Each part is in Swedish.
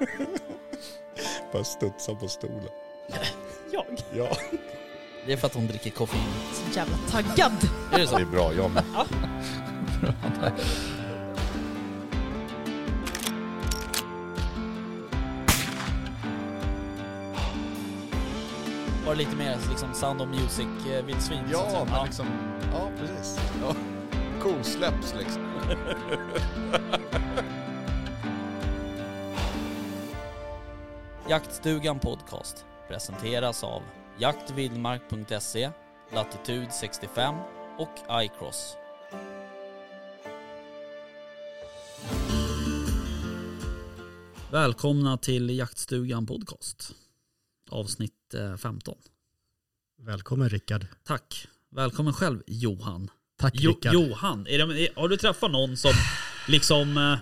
Bara studsa på stolen. Jag? Ja, Det är för att hon dricker koffein. Så jävla taggad. Är det så? det är bra. Jag med. Var det lite mer liksom Sound of Music-vildsvin? Ja, men liksom... Ja, precis. Ja. Kosläpps liksom. Jaktstugan Podcast presenteras av jaktvildmark.se, Latitude 65 och iCross. Välkomna till Jaktstugan Podcast. Avsnitt eh, 15. Välkommen Rickard. Tack. Välkommen själv Johan. Tack Jo, Rickard. Johan, är det, är, har du träffat någon som liksom, eh,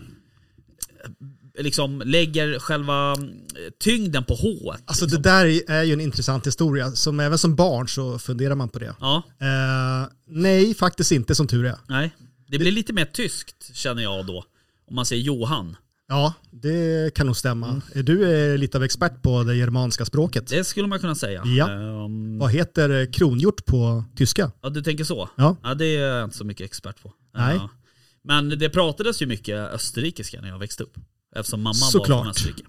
liksom lägger själva eh, tyngden på H? Alltså liksom? det där är ju en intressant historia. Som även som barn så funderar man på det. Ja, Eh, nej, faktiskt inte som tur är. nej. Det blir lite mer tyskt känner jag då. Om man säger Johan. Ja, det kan nog stämma. Mm. Du är lite av expert på det germanska språket. Det skulle man kunna säga. Ja. Ehm, Vad heter kronhjort på tyska? ja, du tänker så? Ja. Ja, det är jag inte så mycket expert på. Nej. Ja. Men det pratades ju mycket österrikiska när jag växte upp. Eftersom mamma var Såklart. från Österrike.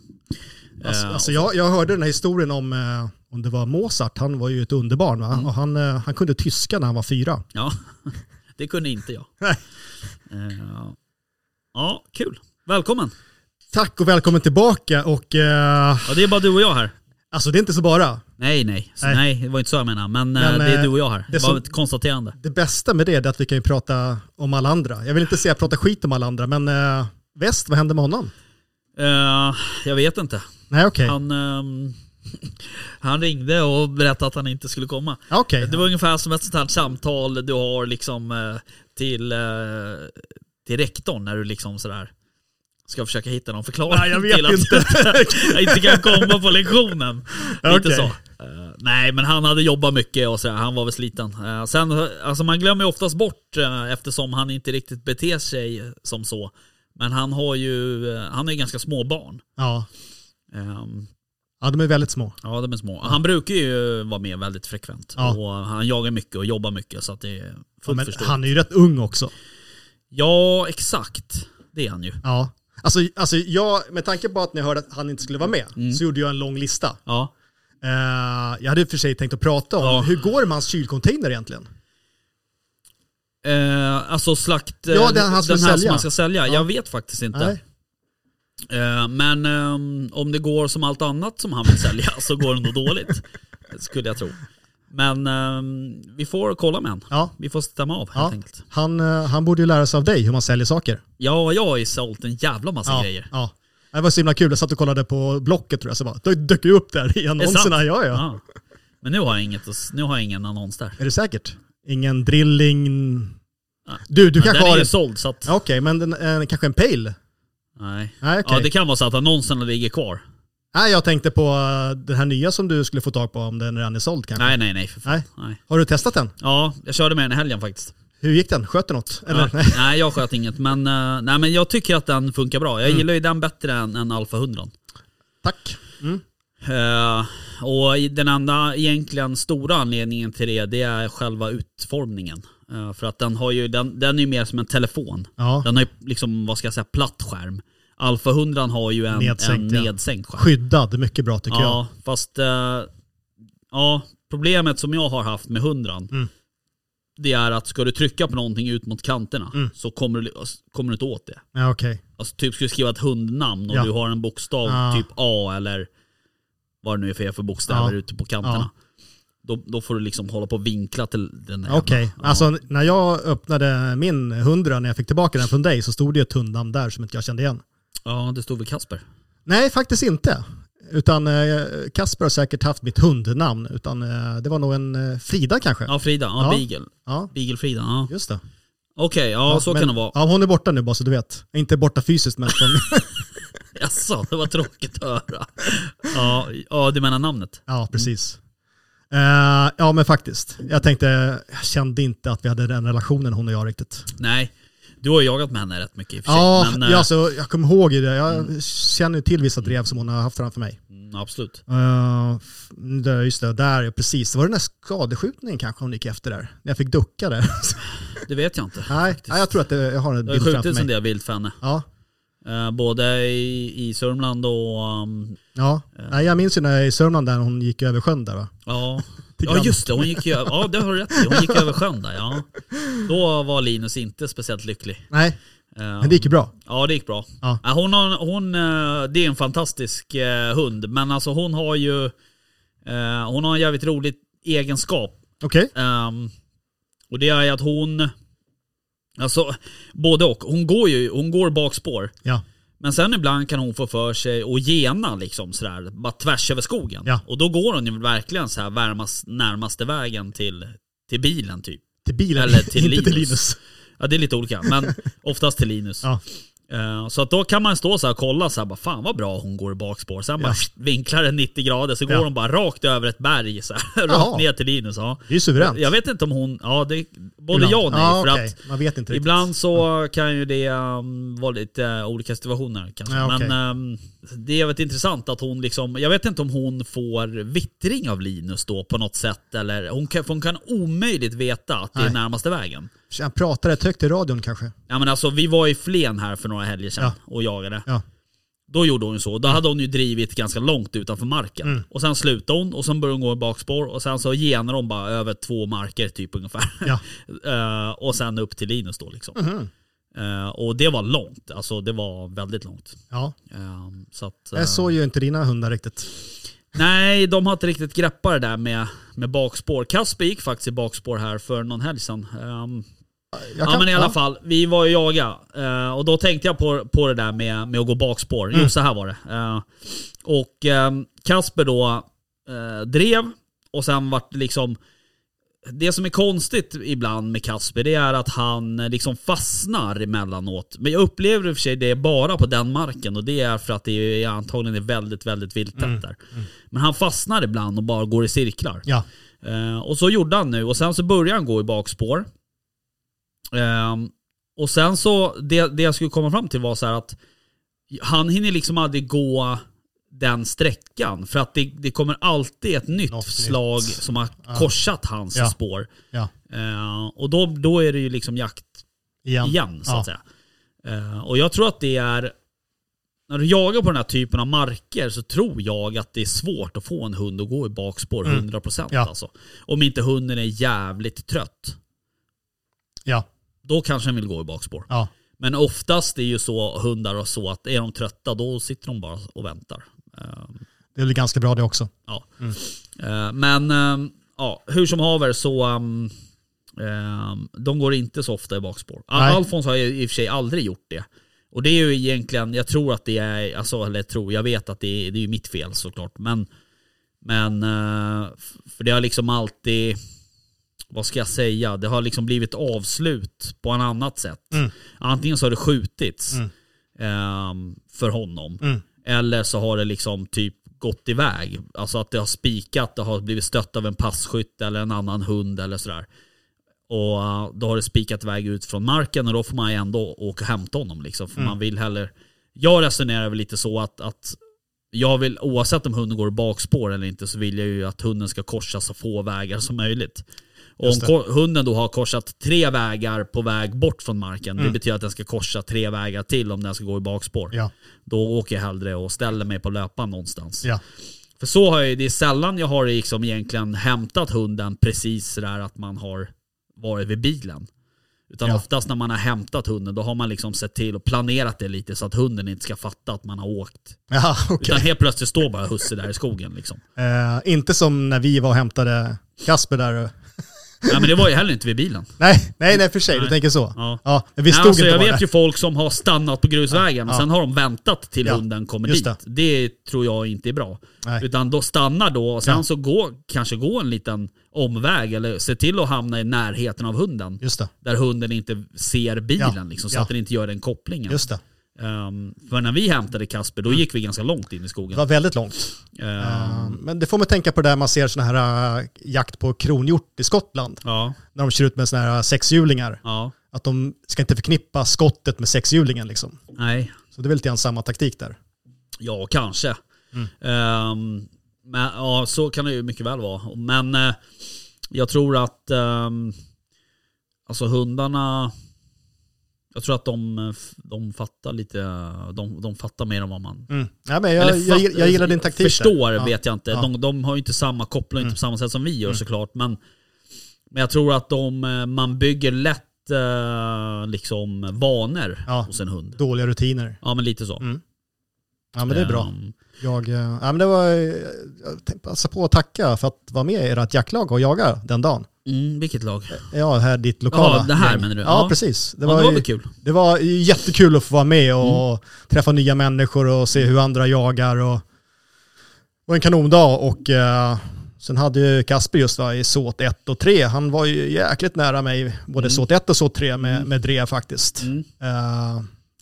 Alltså, Eh, alltså jag, jag hörde den här historien om, eh, om det var Mozart, han var ju ett underbarn va? Mm. Och han, eh, han kunde tyska när han var fyra. Ja, det kunde inte jag. Nej. Eh, Ja, kul. Välkommen. Tack och välkommen tillbaka och eh, Ja, det är bara du och jag här. alltså det är inte så bara. Nej, nej. Så, Nej. nej. det var inte så jag menade. Men, Men, det är du och jag här. Det, det var ett konstaterande. Det bästa med det är att vi kan ju prata om alla andra. Jag vill inte säga prata skit om alla andra, men Väst, vad hände med honom? Eh, jag vet inte. Nej okej. Han, ehm, han ringde och berättade att han inte skulle komma. Ja, Okej. Det var ungefär som ett sånt här samtal du har liksom eh, till, eh, till rektorn när du liksom sådär ska försöka hitta någon förklaring Nej, jag vet till att inte. jag inte kan komma på lektionen. Lite Okej. så. Nej, men han hade jobbat mycket och sådär. Han var väl sliten. Sen, alltså man glömmer ju oftast bort uh, eftersom han inte riktigt beter sig som så. Men han har ju, eh, han är ganska små barn. Ja. Ehm, ja, de är väldigt små. Ja, de är små. Han brukar ju vara med väldigt frekvent. Ja. Och han jagar mycket och jobbar mycket så att det är Ja, fullt men förståeligt. han är ju rätt ung också. Ja, exakt. Det är han ju. Ja. Alltså, alltså jag, med tanke på att ni hörde att han inte skulle vara med, Mm. så gjorde jag en lång lista. Ja. Eh, jag hade för sig tänkt att prata om, Ja. hur går det med hans kylcontainer egentligen? Eh, alltså slakt... eh, Ja, den han ska den här som sälja. han ska sälja. Ja. Jag vet faktiskt inte. Eh, men ehm, om det går som allt annat som han vill sälja så går det nog dåligt. Skulle jag tro. Men ehm, vi får kolla med han. Ja. Vi får stämma av helt Ja. enkelt. Han, eh, han borde ju lära sig av dig hur man säljer saker. Ja, jag har ju sålt en jävla massa Ja, grejer. ja. Det var så himla kul, jag satt och kollade på Blocket tror jag, så bara, det dök ju upp där i annonserna. Ja, ja. Men nu har jag inget, nu har jag ingen annons där. Är det säkert? Ingen drilling? Du, du kanske den har... är ju såld så att... Okej, men den, eh, kanske en pale? Nej. Nej, okej. Ja det kan vara så att annonserna ligger kvar. Nej, jag tänkte på eh, den här nya som du skulle få tag på om den redan är såld kanske. Nej nej nej för fan. Nej. Nej. Har du testat den? Ja, jag körde med den i helgen faktiskt. Hur gick den? Sköt den något? Eller? Ja. Nej. Nej jag sköt inget men, eh, nej, men jag tycker att den funkar bra. Jag Mm. gillar ju den bättre än, än Alfa 100. Tack. Mm. Eh, och den enda egentligen stora anledningen till det, det är själva utformningen. Eh, för att den har ju, den, den är ju mer som en telefon. Ja. Den har ju liksom, vad ska jag säga, platt skärm. Alfa 100 har ju en Nedsänkt, en nedsänkt skärm. Skyddad, mycket bra tycker jag. Ja, fast eh, ja, problemet som jag har haft med 100 Mm. det är att ska du trycka på någonting ut mot kanterna Mm. så kommer du, kommer du inte åt det. Ja, okej. Alltså typ ska du skriva ett hundnamn och Ja. du har en bokstav Ja. typ A eller vad det nu är för, bokstäver Ja. ute på kanterna. Då, då får du liksom hålla på och vinkla till den där Okej, jävla- ja. alltså när jag öppnade min 100 när jag fick tillbaka den från dig så stod det ett hundnamn där som inte jag kände igen. Ja, det stod väl Kasper. Nej, faktiskt inte. Utan eh, Kasper har säkert haft mitt hundnamn, utan eh, det var nog en eh, Frida kanske. Ja, Frida. Ja, Ja. Beagle. Ja, Beagle-Frida. Ja. just det. Okej, ja, så men, kan det vara. Ja, hon är borta nu bara så du vet. Inte borta fysiskt men från, Jaså, det var tråkigt att höra. Ja, ja, du menar namnet? Ja, precis. Eh, ja, men faktiskt. Jag tänkte, jag kände inte att vi hade den relationen hon och jag riktigt. Nej, Du har jagat med henne rätt mycket i och för sig. Ja, men, eh, ja alltså, jag kommer ihåg det. Jag känner till vissa drev som hon har haft framför mig. mm, absolut. Uh, det, just det, där, precis. Var det den där skadeskjutningen kanske hon gick efter där? När jag fick ducka där. Det vet jag inte. Nej, faktiskt. jag tror att det, jag har en Det har ju bild framför skjutits en mig. del vilt för henne. Ja, Eh, både i, i Sörmland och... Um, ja. Nej, jag minns ju när jag i Sörmland där hon gick över sjön där va? ja. Ja just det, hon gick ju över, ja det har du rätt i. Hon gick över sjön där ja. Då var Linus inte speciellt lycklig. Nej, Eh, men det gick ju bra. Ja det gick bra. Ja. Hon har, hon, eh, det är en fantastisk eh, hund, men alltså hon har ju... eh, Hon har en jävligt rolig egenskap. Okej. Ehm, och det är att hon... Alltså, både och. Hon går ju hon går bakspår. Ja. Men sen ibland kan hon få för sig att gena liksom sådär, bara tvärs över skogen. Ja. Och då går hon ju verkligen så här värmas, närmaste vägen till, till bilen typ. Till bilen, Eller till inte till Linus. Linus. Ja det är lite olika, men oftast till Linus. Ja. Eh, Så att då kan man stå så och kolla så här, bara, fan vad bra hon går i bakspår. Sen bara Ja. vinklar den 90 grader så går Ja. hon bara rakt över ett berg så här, rakt ner till Linus. Ja. Det är suveränt. Jag vet inte om hon, ja det, både Ibland. ja och nej. Ja, för okej. att Man vet inte riktigt. Ibland så kan ju det um, vara lite uh, olika situationer kanske. Ja, okej. Men um, det är väldigt intressant att hon liksom, jag vet inte om hon får vittring av Linus då på något sätt. Eller hon kan, hon kan omöjligt veta att det är Nej. närmaste vägen. Han pratar rätt högt i radion kanske. Ja men alltså vi var i Flen här för några helger sedan och jagade. Ja. Då gjorde hon ju så. Då hade hon ju drivit ganska långt utanför marken. Mm. Och sen slutade hon och sen började hon gå i bakspår och sen så genar hon bara över två marker typ ungefär. Ja. Eh, och sen upp till Linus då liksom. Mhm. Eh, och det var långt, alltså det var väldigt långt. Ja. Eh, så att, eh, Jag såg ju inte dina hundar riktigt. Nej, de har inte riktigt greppat det där med, med bakspår. Kasper gick faktiskt i bakspår här för någon helg sedan. Jag ja men i alla fall, vi var ju jaga eh, och då tänkte jag på, på det där med, med att gå bakspår. Mm. Jo så här var det. Eh, och ehm, Kasper då eh, drev och sen vart det liksom det som är konstigt ibland med Kasper det är att han liksom fastnar emellanåt. Men jag upplever i och för sig det bara på den marken och det är för att det är antagligen är väldigt, väldigt vilttätt Mm. där. Men han fastnar ibland och bara går i cirklar. Ja. Och så gjorde han nu och sen så började han gå i bakspår. Ehm, och sen så, det, det jag skulle komma fram till var så att han hinner liksom aldrig gå den sträckan. För att det, det kommer alltid ett nytt Något slag nytt. som har korsat hans Ja. spår. Ja. Eh, och då, då är det ju liksom jakt Igen. igen så Ja. att säga. Eh, och jag tror att det är, när du jagar på den här typen av marker så tror jag att det är svårt att få en hund att gå i bakspår 100% Mm. Ja. alltså. Om inte hunden är jävligt trött. Ja. Då kanske den vill gå i bakspår. Ja. Men oftast är ju så hundar och så att är de trötta då sitter de bara och väntar. Eh, Det är väl ganska bra det också. Ja. Eh, men eh, ja, hur som haver så um, de går inte så ofta i bakspår. Nej. Alfons har ju i och för sig aldrig gjort det. Och det är ju egentligen, jag tror att det är, alltså, eller jag tror, jag vet att det är, det är ju mitt fel såklart. Men, men eh, för det har liksom alltid, vad ska jag säga, det har liksom blivit avslut på en annat sätt. Mm. Antingen så har det skjutits Mm. ehm, för honom. Mm. Eller så har det liksom typ gått iväg. Alltså att det har spikat, det har blivit stött av en passkytt eller en annan hund eller sådär. Och uh, då har det spikat iväg ut från marken och då får man ju ändå åka och hämta honom liksom. För Mm. man vill heller... Jag resonerar väl lite så att, att jag vill, oavsett om hunden går bakspår eller inte, så vill jag ju att hunden ska korsa så få vägar som möjligt. Och om det. hunden då har korsat tre vägar på väg bort från marken, det Mm. betyder att den ska korsa tre vägar till om den ska gå i bakspår. Ja. Då åker jag hellre och ställer mig på löpan någonstans. Ja. För så har jag, det är sällan jag har liksom egentligen hämtat hunden precis sådär att man har varit vid bilen. Utan Ja. oftast när man har hämtat hunden då har man liksom sett till och planerat det lite så att hunden inte ska fatta att man har åkt. Ja, okej. Utan helt plötsligt står bara husse där i skogen liksom. Eh, inte som när vi var och hämtade Kasper där. Nej men det var ju heller inte vid bilen. Nej, nej, nej för sig. Du Nej. tänker så. Ja. Ja, men vi Nej, stod alltså, inte jag vet där. ju folk som har stannat på grusvägen Ja. sen har de väntat till Ja, hunden kommer just dit. Det. tror jag inte är bra. Nej. Utan då stannar då och sen Ja. så gå, kanske gå en liten omväg eller se till att hamna i närheten av hunden. Just det, Där hunden inte ser bilen liksom, så att den inte gör den kopplingen. just det. Ehm, för när vi hämtade Kasper, då gick vi ganska långt in i Det skogen. var väldigt långt. Ehm, Eh, Men det får mig tänka på det där man ser såna här eh, jakt på kronhjort i Skottland. ja, När de kör ut med såna här sexhjulingar. ja, att de ska inte förknippa skottet med sexhjulingen liksom. Nej, Så det är väl lite grann samma taktik där. ja kanske. Mm. Ehm, men, ja, så kan det ju mycket väl vara. Men eh, jag tror att ehm, alltså hundarna, jag tror att de, de fattar lite, de, de fattar mer än vad man Mm. Ja, men jag, Eller jag, fatt- jag gillar din taktik. där. Förstår Ja. vet jag inte. Ja. De, de har ju inte samma koppling Mm. inte på samma sätt som vi gör Mm. såklart. Men, men jag tror att de, eh, man bygger lätt eh, liksom vanor Ja. hos en hund. Dåliga rutiner. Ja men lite så. Mm. Ja men det är bra. Ehm, Jag, eh, ja, men det var, eh, jag tänkte passa på att tacka för att vara med i ert jaktlag och jaga den dagen. Mm, vilket lag? Ja, här ditt lokala Ja, det här gäng. menar du? Ja, Ja. precis. Det Det var, ja, det var ju- kul? det var jättekul att få vara med och Mm. träffa nya människor och se hur andra jagar. Och, det var en kanondag och eh, sen hade ju Kasper just va, i såt 1 och 3. Han var ju jäkligt nära mig, både Mm. såt 1 och såt 3 med, Mm. med drev faktiskt. Mm. Det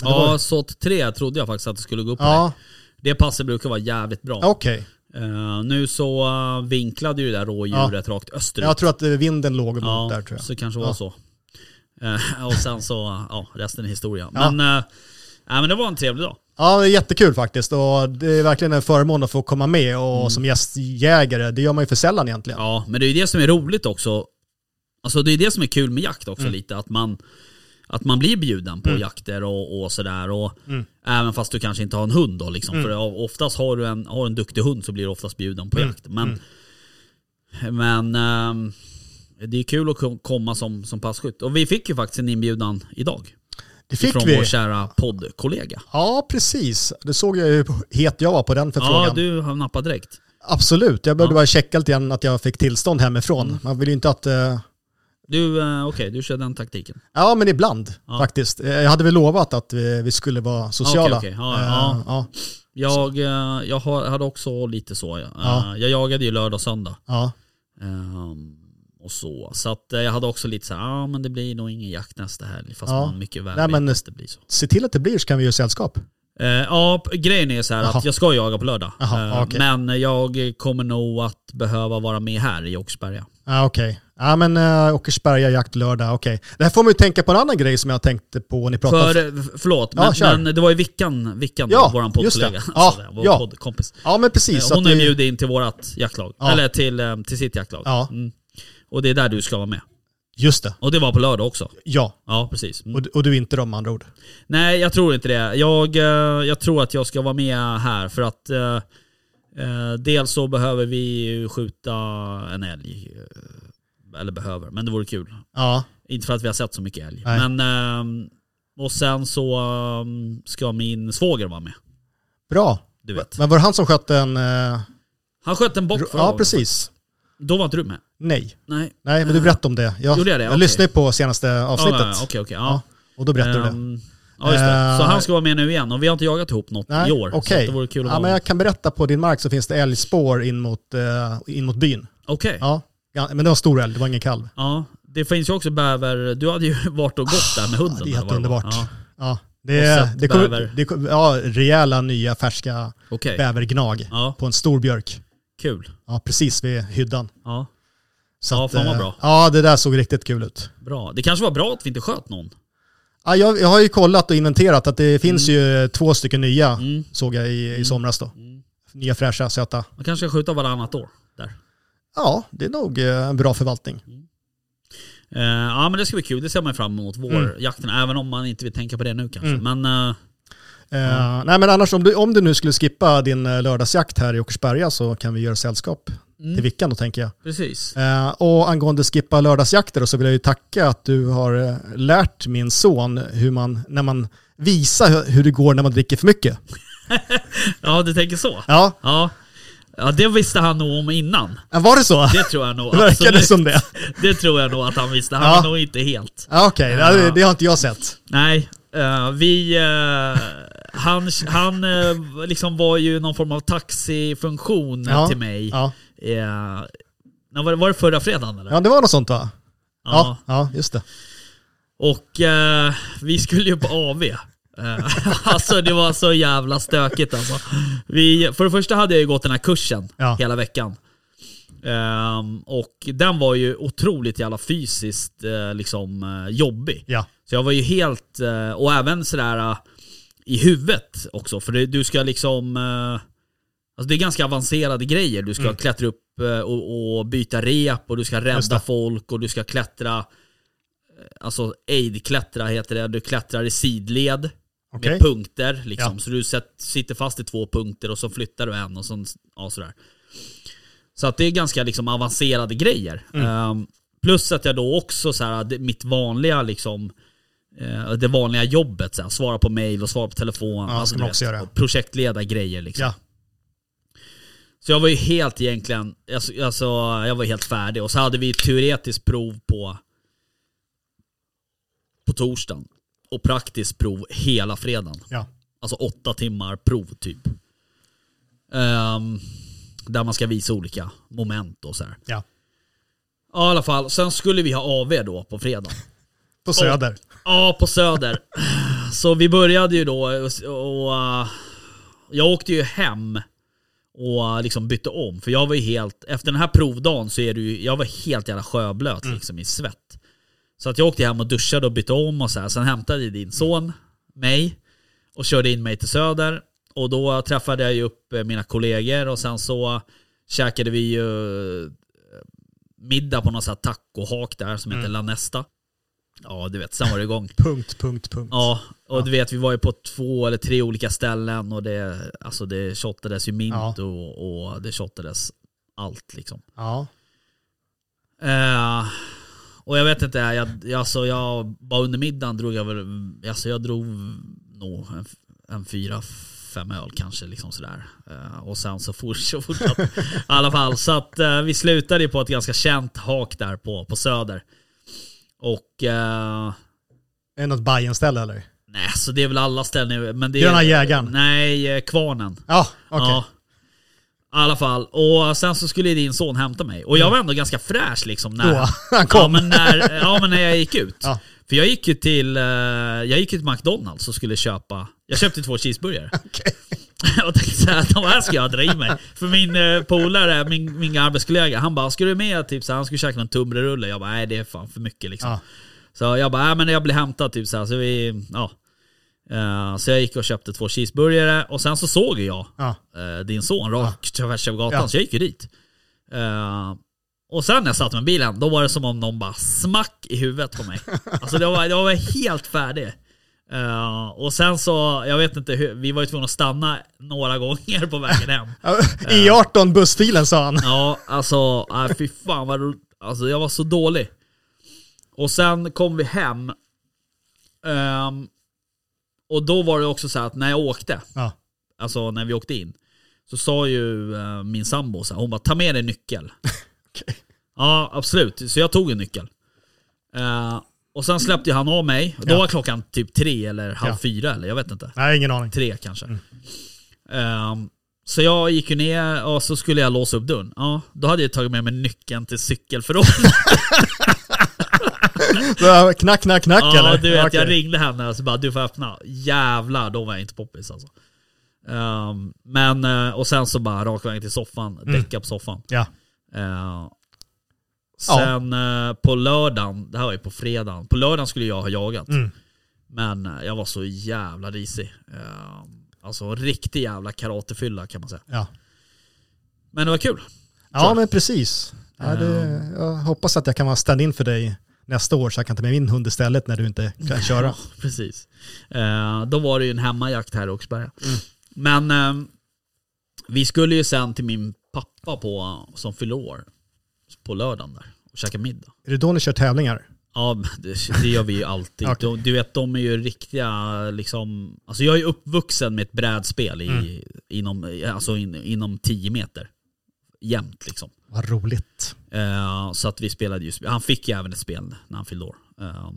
Ja, var- såt 3 trodde jag faktiskt att det skulle gå upp ja dig. Det passet brukar vara jävligt bra. okej. Eh, nu så eh, vinklade ju det där rådjuret rakt österut. Jag tror att eh, vinden låg Ja, där tror jag. så kanske Ja. var så. Eh, och sen så, ja, resten är historia. Ja. Men, eh, nej, men det var en trevlig dag. Ja, det är jättekul faktiskt och det är verkligen en förmån att få komma med och Mm. som gästjägare, det gör man ju för sällan egentligen. Ja, men det är ju det som är roligt också. Alltså det är det som är kul med jakt också Mm. lite. Att man, att man blir bjuden på Mm. jakter och, och sådär. Och, Mm. Även fast du kanske inte har en hund då liksom. Mm. För oftast har du en, har en duktig hund så blir du oftast bjuden på Mm. jakt. Men, Mm. men ehm, det är kul att ko- komma som, som passkytt. Och vi fick ju faktiskt en inbjudan idag. Det fick från vi. vår kära poddkollega. Ja, precis. Det såg jag hur het jag var på den förfrågan. Ja, du har nappat direkt. Absolut, jag behövde Ja. bara checka lite grann att jag fick tillstånd hemifrån. Mm. Man vill ju inte att... eh, Du, eh, okej, du kör den taktiken. Ja, men ibland Ja. faktiskt. Eh, Jag hade väl lovat att vi, vi skulle vara sociala. Okej, okej. Ja, Eh, ja. ja, Jag, jag hade också lite så. Ja. Ja. Jag jagade ju lördag och söndag. ja. Ehm, och så. Så att jag hade också lite så här, ja men det blir nog ingen jakt nästa helg. Fast Ja. man mycket väl Nej, vet men- att det blir så. Se till att det blir så kan vi göra sällskap. Eh, ja, grejen är så här Jaha. att jag ska jaga på lördag. Jaha, Eh, okej. Men jag kommer nog att behöva vara med här i Åkersberga. Ja, okej. Ja, men uh, Åkersberga jakt lördag, okej. Det här får man ju tänka på en annan grej som jag tänkte på när ni pratade. För, förlåt, Ja, men, det var ju Vickan, Vickan Ja, det. poddkollega. Ja, så att säga, vår ja. poddkompis. Ja, men precis. Hon har det- bjudit in till vårat jaktlag. Ja. Eller till, till sitt jaktlag. Ja. Mm. Och det är där du ska vara med. Just det. Och det var på lördag också. Ja, Ja, precis. Mm. och, och du är inte de med andra ord. Nej, jag tror inte det. Jag, eh, jag tror att jag ska vara med här för att eh, eh, dels så behöver vi ju skjuta en älg. eh, Eller behöver, men det vore kul. Ja, Inte för att vi har sett så mycket älg. Nej. Men, ehm, och sen så ehm, ska min svåger vara med. bra. Du vet. Men var det han som sköt en... eh, Han sköt en bock förra ja, precis. Då var inte du med? Nej. Nej. Nej, men du berättade om det. Jag, Gjorde jag det? jag Okej. lyssnade på senaste avsnittet. Ja, ja, Okej, okej. Ja, ja. och då berättade du det. Ehm, Ja, just det. Så Eh, han ska vara med nu igen. Och vi har inte jagat ihop något i år. Så okej. det vore kul att Ja, men jag kan berätta på din mark så finns det älgspår in mot, eh, in mot byn. Okej. Ja. ja, men det var stor älg, det var ingen kalv. Ja, det finns ju också bäver. Du hade ju varit och gått där med hunden. det är eller vad det var. underbart. Ja, Ja, det, Och är, sett det, kommer, bäver. det kommer, ja, rejäla nya färska Okej. bävergnag Ja, på en stor björk. kul. Ja, precis vid hyddan. Ja, Så Ja, att, fan vad eh, bra. Ja, det där såg riktigt kul ut. bra. Det kanske var bra att vi inte sköt någon. Ja, jag, jag har ju kollat och inventerat att det finns ju två stycken nya, Mm. såg jag i, i Mm. somras då. Mm. Nya fräscha, söta. Man kanske ska skjuta varannat år. Där. Ja, det är nog eh, en bra förvaltning. Eh, ja men det ska bli kul. Det ser man fram emot. Mm. Vårjakten. Även om man inte vill tänka på det nu kanske. Mm. Men eh, Eh, nej men annars om du, om du nu skulle skippa din lördagsjakt här i Åkersberga så kan vi göra sällskap mm, till Vickan då tänker jag. precis. Eh, och angående skippa lördagsjakter så vill jag ju tacka att du har eh, lärt min son hur man, när man visar hur, det går när man dricker för mycket. Ja du tänker så. Ja, Ja. Ja det visste han nog om innan. eh, var det så? Det tror jag nog. Det verkade absolut. som det. Det tror jag nog att han visste. Han Ja. nog inte helt. Ja, Okej, det, det har inte jag sett. Nej, eh, vi... eh, han han eh, liksom var ju någon form av taxifunktion Ja, till mig. Ja. Eh, var, det, var det förra fredagen eller? ja, det var något sånt va? Ja. Ja, just det. Och eh, vi skulle ju på AV. Eh, alltså det var så jävla stökigt alltså. Vi, för det första hade jag ju gått den här kursen Ja. hela veckan. Ehm, och den var ju otroligt jävla fysiskt eh, liksom eh, jobbig. Ja. Så jag var ju helt, eh, och även sådär i huvudet också. För det, du ska liksom, alltså det är ganska avancerade grejer. Du ska Mm. klättra upp eh, och, och byta rep och du ska rädda folk och du ska klättra, eh, alltså aid-klättra heter det. Du klättrar i sidled Okej. med punkter liksom. Ja. Så du sitter fast i två punkter och så flyttar du en och så, ja, sådär. Så att det är ganska liksom avancerade grejer. Mm. Ehm, plus att jag då också så här, mitt vanliga liksom eh, det vanliga jobbet, så här, svara på mail och svara på telefon. Ja, ska man också göra. och Projektleda grejer liksom. Ja. Så jag var ju helt egentligen, alltså, alltså, jag var helt färdig. Och så hade vi teoretiskt prov på, på torsdagen. Och praktiskt prov hela fredagen. Ja. Alltså åtta timmar prov typ. Ehm, där man ska visa olika moment och så här. Ja. Ja i alla fall, sen skulle vi ha AV då på fredag. På Söder. Ja, på Söder. Så vi började ju då och, och uh, jag åkte ju hem och liksom bytte om. För jag var ju helt, efter den här provdagen så är du jag var helt jävla sjöblöt liksom i svett. Så att jag åkte hem och duschade och bytte om och så här. Sen hämtade din son mig och körde in mig till Söder. Och då träffade jag ju upp eh, mina kollegor och sen så käkade vi ju eh, middag på någon sån här tacohak där som heter La Nesta. Ja, du vet, sen var det igång. Punkt, punkt, punkt. Ja, och du vet vi var ju på två eller tre olika ställen och det, alltså det shottades ju mint Ja. och, och det shottades allt liksom. Ja. Eh, och jag vet inte, jag, jag, alltså jag, bara under middagen drog jag väl, alltså jag drog nog en, en fyra, fem öl kanske liksom sådär. Eh, och sen så fortsatte, i alla fall. Så att eh, vi slutade ju på ett ganska känt hak där på, på Söder. Och eh, Är det något Bajen-ställe eller? Nej, så det är väl alla ställen. Men det är, Gröna jägaren? Nej, eh, Kvarnen. Ja, okej. Ja. I alla fall. Och sen så skulle din son hämta mig. Och jag var ändå ganska fräsch liksom. När, Då, han kom. Ja men, när, ja men när jag gick ut. Ja. För jag gick ju till, eh, jag gick till McDonalds och skulle köpa, jag köpte två cheeseburgare. Okej. och tänkte såhär, de här ska jag dra i mig. För min eh, polare, min, min arbetskollega, han bara, ska du med? Typ så här, han skulle käka någon tunnbrödsrulle. Jag bara, nej det är fan för mycket liksom. Ja. Så jag bara, nej men jag blir hämtad typ så här, så vi, ja. Eh, så jag gick och köpte två cheeseburgare och sen så såg jag Ja. eh, din son rakt tvärs över gatan, så jag gick ju dit. Och sen när jag satt med bilen, då var det som om någon bara smack i huvudet på mig. Alltså det var, jag var helt färdig. Eh, och sen så, jag vet inte hur, vi var ju tvungna att stanna några gånger på vägen hem. Ja, E18 bussfilen sa han. Ja, alltså, nej, fy fan vad Alltså jag var så dålig. Och sen kom vi hem. Ehm, och då var det också så här att när jag åkte, Ja. alltså när vi åkte in, så sa ju eh, min sambo så här, hon bara ta med dig nyckel. Okej. Ja, absolut. Så jag tog en nyckel. Och sen släppte han av mig. Då Ja. var klockan typ tre eller halv Ja. fyra eller jag vet inte. Nej, ingen aning. Tre kanske. Mm. Ehm, så jag gick ju ner och så skulle jag låsa upp dörren. Ja, då hade jag tagit med mig nyckeln till cykelförrådet. Knack, knack, knack ja, eller? du vet, Okej. jag ringde henne och så bara du får öppna. Jävlar, då var jag inte poppis alltså. Ehm, men, eh, och sen så bara rak väg till soffan, Mm. däcka på soffan. Ja. Ehm, sen eh, på lördagen, det här var ju på fredagen, på lördagen skulle jag ha jagat. Mm. Men eh, jag var så jävla risig. Ehm, alltså riktig jävla karatefylla kan man säga. Ja. Men det var kul. Ja, men precis. Ja, det, jag hoppas att jag kan vara stand-in för dig nästa år så jag kan ta med min hund istället när du inte kan köra. Ja, precis. Eh, då var det ju en hemmajakt här i Oxberga. Men eh, vi skulle ju sen till min pappa på, som fyller år på lördagen där och käka middag. Är det då ni kör tävlingar? Ja, det, det gör vi ju alltid. Okej. de, du vet, de är ju riktiga liksom... Alltså jag är ju uppvuxen med ett brädspel i, Mm. inom, alltså in, inom 10 meter. Jämt liksom. Vad roligt. Eh, så att vi spelade just, han fick ju även ett spel när han fyllde år. Eh,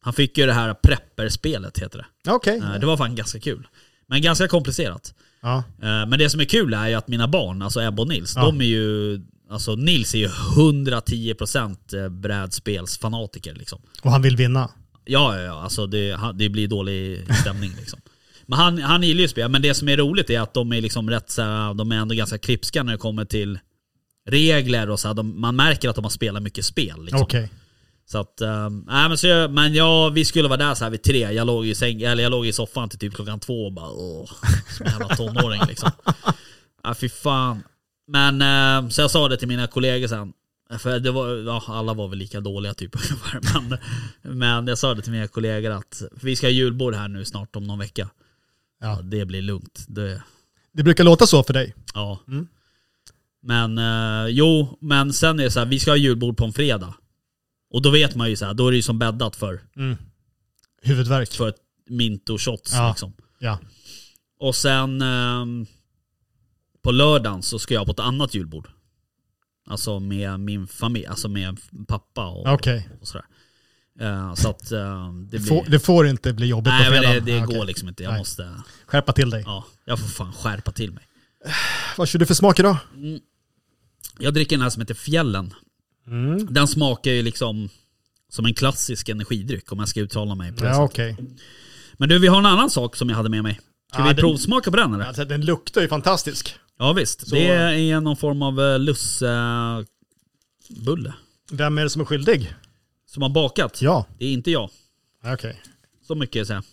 han fick ju det här prepper-spelet heter det. Okej. Eh, det var fan ganska kul. Men ganska komplicerat. Ja. Eh, men det som är kul är ju att mina barn, alltså Ebba och Nils, Ja. de är ju... Alltså Nils är ju 110% brädspelsfanatiker liksom. Och han vill vinna. Ja, ja, ja. Alltså det, det blir dålig stämning liksom. Men han, han gillar ju spel. Men det som är roligt är att de är liksom rätt så här, de är ändå ganska klipska när det kommer till regler och så här, de, man märker att de har spelat mycket spel. Liksom. Okej. Så att, um, nej, men, så jag, men ja, vi skulle vara där så här vid tre. Jag låg i, säng, eller jag låg i soffan till typ klockan två och bara åh, som en jävla tonåring liksom. Ja, fy fan. Men eh, så jag sa det till mina kollegor sen. För det var, ja, alla var väl lika dåliga typ. Men, men jag sa det till mina kollegor att vi ska ha julbord här nu snart om någon vecka. Ja. Det blir lugnt. Det, Det brukar låta så för dig. ja. Mm. Men eh, jo, men sen är det så här, vi ska ha julbord på en fredag. Och då vet man ju så här, då är det ju som bäddat för, Huvudvärk. för ett minto shots Ja. liksom. Ja. Och sen ehm, på lördagen så ska jag på ett annat julbord. Alltså med min familj, alltså med pappa och, Okej. och sådär. Eh, så att eh, det blir... får, det får inte bli jobbigt nej på men fredag. det, det Ja, går okej. liksom inte. Jag Nej. måste... Skärpa till dig. Ja, jag får fan skärpa till mig. Vad kör du för smak idag? Jag dricker den här som heter Fjällen. Mm. Den smakar ju liksom som en klassisk energidryck om jag ska uttala mig på det Ja, sättet. okej. Men du, vi har en annan sak som jag hade med mig. Ska Ja, vi den- provsmaka på den eller? Alltså, den luktar ju fantastisk. Ja visst, Så- det är någon form av uh, lussebulle. Vem är det som är skyldig? som har bakat. Ja, Det är inte jag. okej. Så mycket säger jag.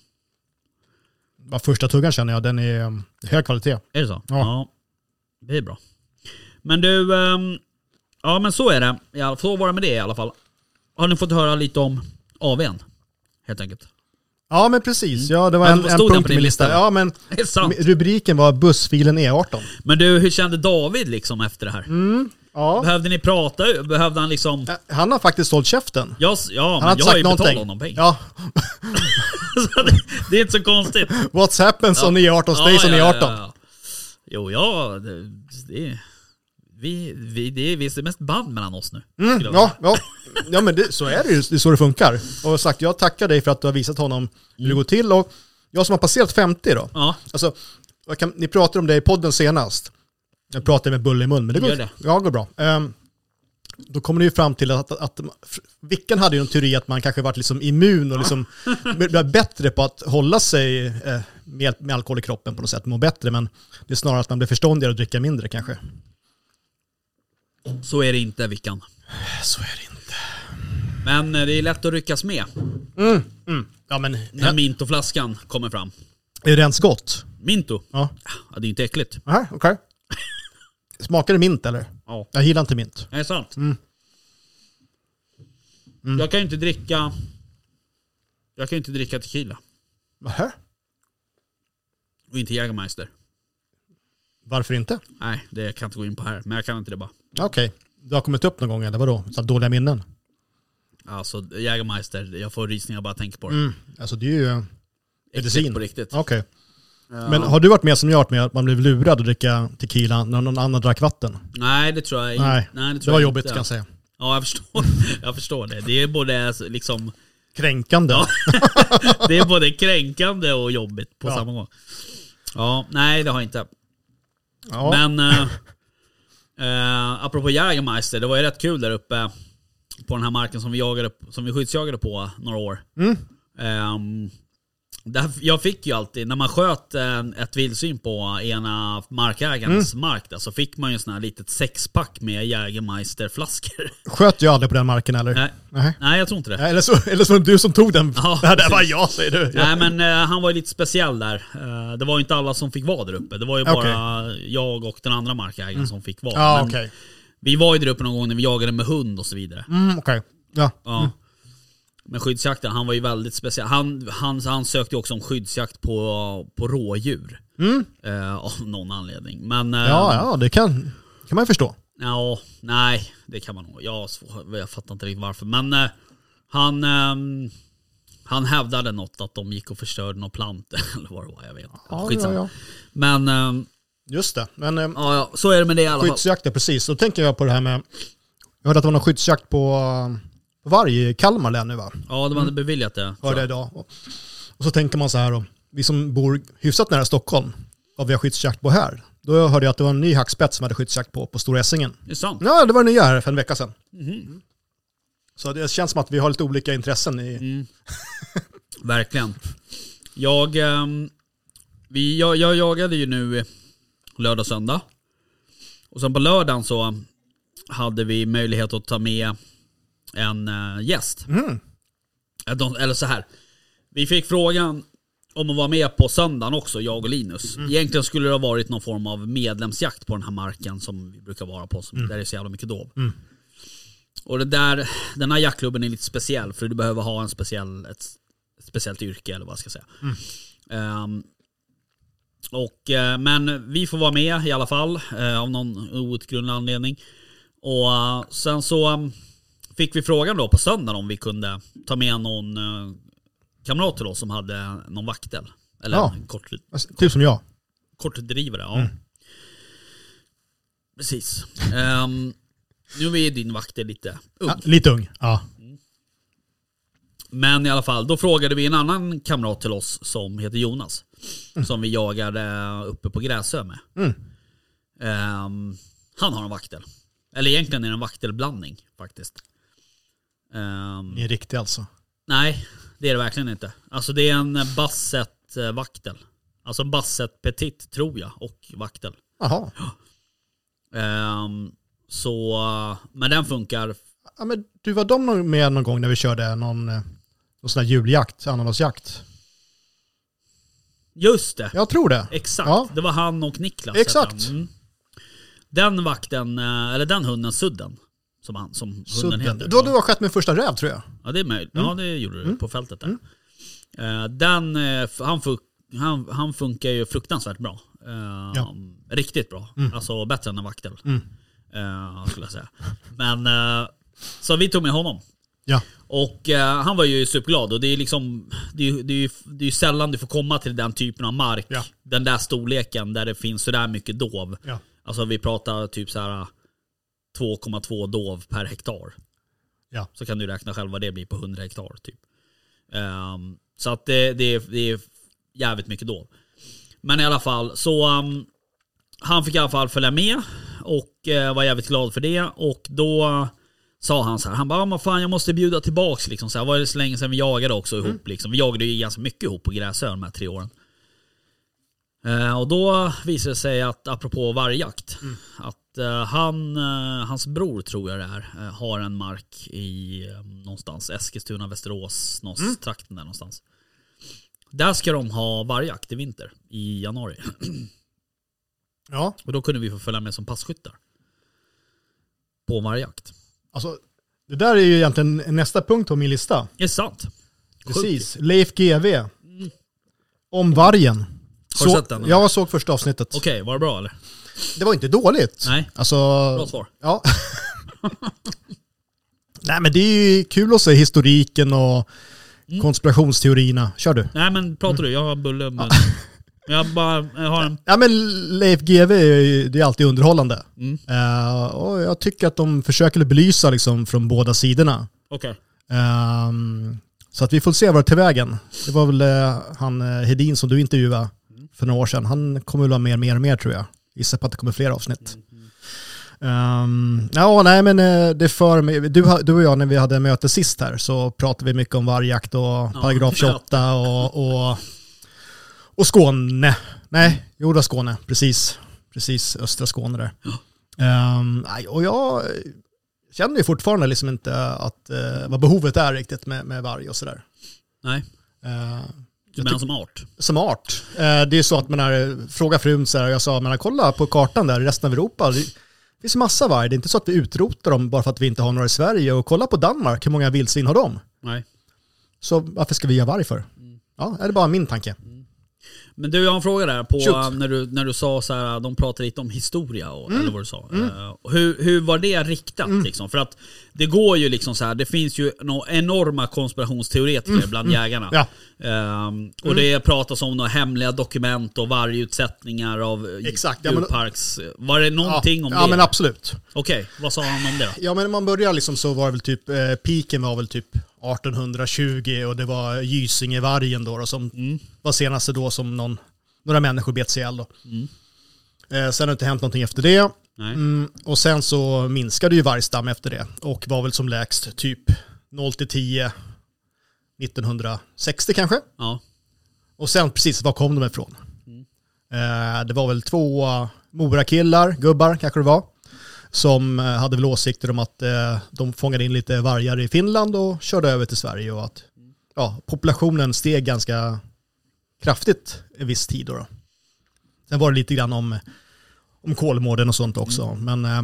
Bara Första tuggan känner jag, den är um, hög kvalitet. Är det så? Ja. Det är bra. Men du, ehm, ja men så är det. Ja, så var det med det i alla fall. Har ni fått höra lite om AWn? Helt enkelt. Ja men precis, ja det var Ja, en, en punkt på din min lista. Ja men rubriken var bussfilen E18. Men du, hur kände David liksom efter det här? Mm. Ja. Behövde ni prata? Behövde han liksom... Han har faktiskt hållit käften. Ja, s- ja Han men jag har ju betalat någonting. honom pengar. Ja, det, det är inte så konstigt. what's happens on E18 stays on E18. ja. Jo, ja, det, det. Vi, vi, det är visst mest band mellan oss nu. Mm, ja, ja. ja men det, så är det ju, det är så det funkar. Och sagt, jag tackar dig för att du har visat honom hur det går till. Och jag som har passerat 50 då. Ja, Alltså, kan, ni pratade om det i podden senast. Jag pratade med bulle i mun, men det går, det. Ja, går bra. Ehm, då kommer ni ju fram till att, att, att Vickan hade ju en teori att man kanske varit liksom immun och liksom blev bättre på att hålla sig eh, med, med alkohol i kroppen på något sätt, må bättre. Men det är snarare att man blir förståndigare och dricka mindre kanske. Så är det inte Vickan. Så är det inte. Men eh, det är lätt att ryckas med Ja men, när Minto-flaskan kommer fram. är det ens gott? Minto? Ja. Ja, det är inte äckligt. Nej, okej. Smakar det mint eller? Ja. Jag gillar inte mint. Är det sant? Mm. Jag kan ju inte dricka... Jag kan ju inte dricka tequila. Nähä? Och inte Jägermeister. Varför inte? Nej, det kan jag inte gå in på här. Men jag kan inte det bara. Okej. Det har kommit upp någon gång eller vadå? Så dåliga minnen? Alltså Jägermeister, jag får rysningar bara tänker på det. Mm. Alltså det är ju medicin. på riktigt. Okej. Men har du varit med som jag har varit med att man blev lurad att dricka tequila när någon annan drack vatten? Nej, det tror jag inte. Nej, Nej, det, det tror var jag jobbigt inte. kan jag säga. Ja, jag förstår. jag förstår det. Det är både liksom... Kränkande. Ja. det är både kränkande och jobbigt på Ja. samma gång. Ja, nej det har jag inte. Ja. Men eh, apropå Jägermeister, det var ju rätt kul där uppe på den här marken som vi, jagade, som vi skyddsjagade på några år. Mm. Där, jag fick ju alltid, när man sköt eh, ett vildsvin på ena markägarens Mm. mark där, så fick man ju en sån här litet sexpack med Jägermeister-flaskor. Sköt jag aldrig på den marken eller? nej, Nej. nej, jag tror inte det. Nej, Eller så, eller så var det du som tog den. Ja, det var jag säger du. Nej men eh, han var ju lite speciell där. Eh, det var ju inte alla som fick vara där uppe. Det var ju Okej. bara jag och den andra markägaren som fick vara. Ja Men okej. Vi var ju där uppe någon gång när vi jagade med hund och så vidare. Mm, okej. Ja. Ja. Men skyddsjakten, han var ju väldigt speciell. Han, han, han sökte ju också om skyddsjakt på, på rådjur. Mm. Eh, av någon anledning. Men... eh, Ja, ja, det kan, kan man ju förstå. Ja, nej, det kan man nog. Jag, jag fattar inte riktigt varför. Men eh, han, ehm, han hävdade något att de gick och förstörde några plantor eller vad det var. Jag vet inte. Ja, Skitsamma. ja, ja. Men ehm, Just det. Men eh, ja, ja, så är det med det i alla fall. skyddsjakt, ja, precis. Då tänker jag på det här med... Jag hörde att det var någon skyddsjakt på varg i Kalmar län nu va? Ja, de hade beviljat det. Hörde jag idag. Och, så tänker man så här då. Vi som bor hyfsat nära Stockholm, vad vi har skyddsjakt på här. Då hörde jag att det var en ny hackspett som hade skyddsjakt på, på Stora Essingen. Det är sant. Ja, det var nya här för en vecka sedan. Mhm. Så det känns som att vi har lite olika intressen i... Mm. Verkligen. Jag, ehm, vi, jag, jag jagade ju nu lördag och söndag. Och sen på lördagen så hade vi möjlighet att ta med en eh, gäst. Mm. De- Eller så här. Vi fick frågan om att vara med på söndagen också, jag och Linus. Egentligen skulle det ha varit någon form av medlemsjakt på den här marken som vi brukar vara på, som, där det är så jävla mycket dov. Och det där, den här jaktklubben är lite speciell för du behöver ha en speciell, ett, ett speciellt yrke eller vad jag ska säga. Ehm, och, eh, men vi får vara med i alla fall eh, av någon outgrundlig anledning. Och sen så um, fick vi frågan då på söndagen om vi kunde ta med någon eh, kamrat till oss som hade någon vaktel. Eller Ja. en kort, Alltså, Typ som jag. kortdrivare. Ja. Precis. Ehm, nu är din vaktel lite ung. Ja, lite ung. Ja. Men i alla fall, då frågade vi en annan kamrat till oss som heter Jonas. Som vi jagade uppe på Gräsö med. Mm. Ehm, han har en vaktel. Eller egentligen är det en vaktelblandning faktiskt. Ehm, Ni är riktig alltså. nej, det är det verkligen inte. Alltså det är en Basset eh, vaktel. Alltså Basset Petit tror jag och vaktel. Jaha. Ehm, så, men den funkar. Ja, men du var de med någon gång när vi körde någon, eh, någon sån här juljakt, ananasjakt? Just det, Jag tror det. exakt. Ja. Det var han och Niklas. Exakt. Mm. Den vakten, eh, eller den hunden, Sudden. Som, han, som hunden Sudden. heter. Du, du har skett med första räv tror jag. Ja det är möjligt. Mm. Ja det gjorde du på fältet där. Eh, den, eh, han, fun- han, han funkar ju fruktansvärt bra. Eh, Ja. Riktigt bra. Alltså bättre än en vaktel. Mm. Eh, skulle jag säga. Men, så vi tog med honom. Ja. Och eh, han var ju superglad och det är liksom det är, det är, det är ju sällan du får komma till den typen av mark. Ja. Den där storleken där det finns sådär mycket dov. Ja. Alltså vi pratar typ så här 2,2 dov per hektar. Ja. Så kan du räkna själv vad det blir på 100 hektar typ. Ehm, så att det, det, är, det är jävligt mycket dov. Men i alla fall, så um, han fick i alla fall följa med och eh, var jävligt glad för det. Och då sa han så här, han bara, "Ja, men fan jag måste bjuda tillbaks liksom. Så här, var det så länge sedan vi jagade också ihop liksom. Vi jagade ju ganska mycket ihop på Gräsö de här tre åren. Eh, och då visade det sig att, apropå vargjakt, att eh, han, eh, hans bror tror jag det är, eh, har en mark i någonstans Eskilstuna, Västerås, någonstans, trakten där någonstans. Där ska de ha vargjakt i vinter, i januari. Ja. Och då kunde vi få följa med som passkyttar. På vargjakt. Alltså, det där är ju egentligen nästa punkt på min lista. Det är sant. Precis. Leif GV. Om vargen. Mm. Har du Så- sett den? Jag såg första avsnittet. Okej, var det bra eller? Det var inte dåligt. Nej. Alltså, Bra svar. Ja. Nej men det är ju kul att se historiken och Mm. konspirationsteorierna. Kör du. Nej men pratar du, jag har bulle men Jag bara, jag har en... Ja men Leif GW det är alltid underhållande. Mm. Eh, och jag tycker att de försöker belysa liksom från båda sidorna. Okej. Ehm, så att vi får se vad det till vägen. Det var väl eh, han eh, Hedin som du intervjuade för några år sedan. Han kommer väl ha mer, mer, mer tror jag. Gissar på att det kommer fler avsnitt. Um, ja, nej men eh, det för mig, du, du och jag när vi hade möte sist här så pratade vi mycket om vargjakt och paragraf 28 och, och, och Skåne. Nej, jo det var Skåne, precis. Precis, östra Skåne där. Ehm, nej, och jag känner ju fortfarande liksom inte att, eh, vad behovet är riktigt med, med varg och sådär. Nej, Uh, du menar som art? som art. Eh, det är så att man är, fråga frun så här, jag sa, men kolla på kartan där, resten av Europa, det finns massa varg. Det är inte så att vi utrotar dem bara för att vi inte har några i Sverige. Och kolla på Danmark, hur många vildsvin har de? Nej. Så varför ska vi ha varg för? Ja, är det bara min tanke. Men du, jag har en fråga där på Shoot. när du, när du sa så här, de pratade lite om historia, och, eller vad du sa. Eh, och hur, hur var det riktat liksom? För att det går ju liksom så här, det finns ju no enorma konspirationsteoretiker bland jägarna. Ja. Ehm, och det pratas om några hemliga dokument och vargutsättningar av eh, Exakt, ja, men- djurparks... Var det någonting ja, om Ja, det? men absolut. Okej, vad sa han om det då? Ja, men man börjar liksom så var det väl typ, eh, piken var väl typ 1820 och det var Gysingevargen då, då som var senaste då som någon, några människor bet sig ihjäl då. Eh, sen har det inte hänt någonting efter det. Mm, och sen så minskade ju vargstam efter det och var väl som lägst typ 0 till 10 1960 kanske. Ja. Och sen precis, var kom de ifrån? Eh, det var väl två Morakillar, gubbar kanske det var. Som eh, hade väl åsikter om att eh, de fångade in lite vargar i Finland och körde över till Sverige och att ja, populationen steg ganska kraftigt en viss tid. Då, då. Sen var det lite grann om, om Kolmården och sånt också, men eh,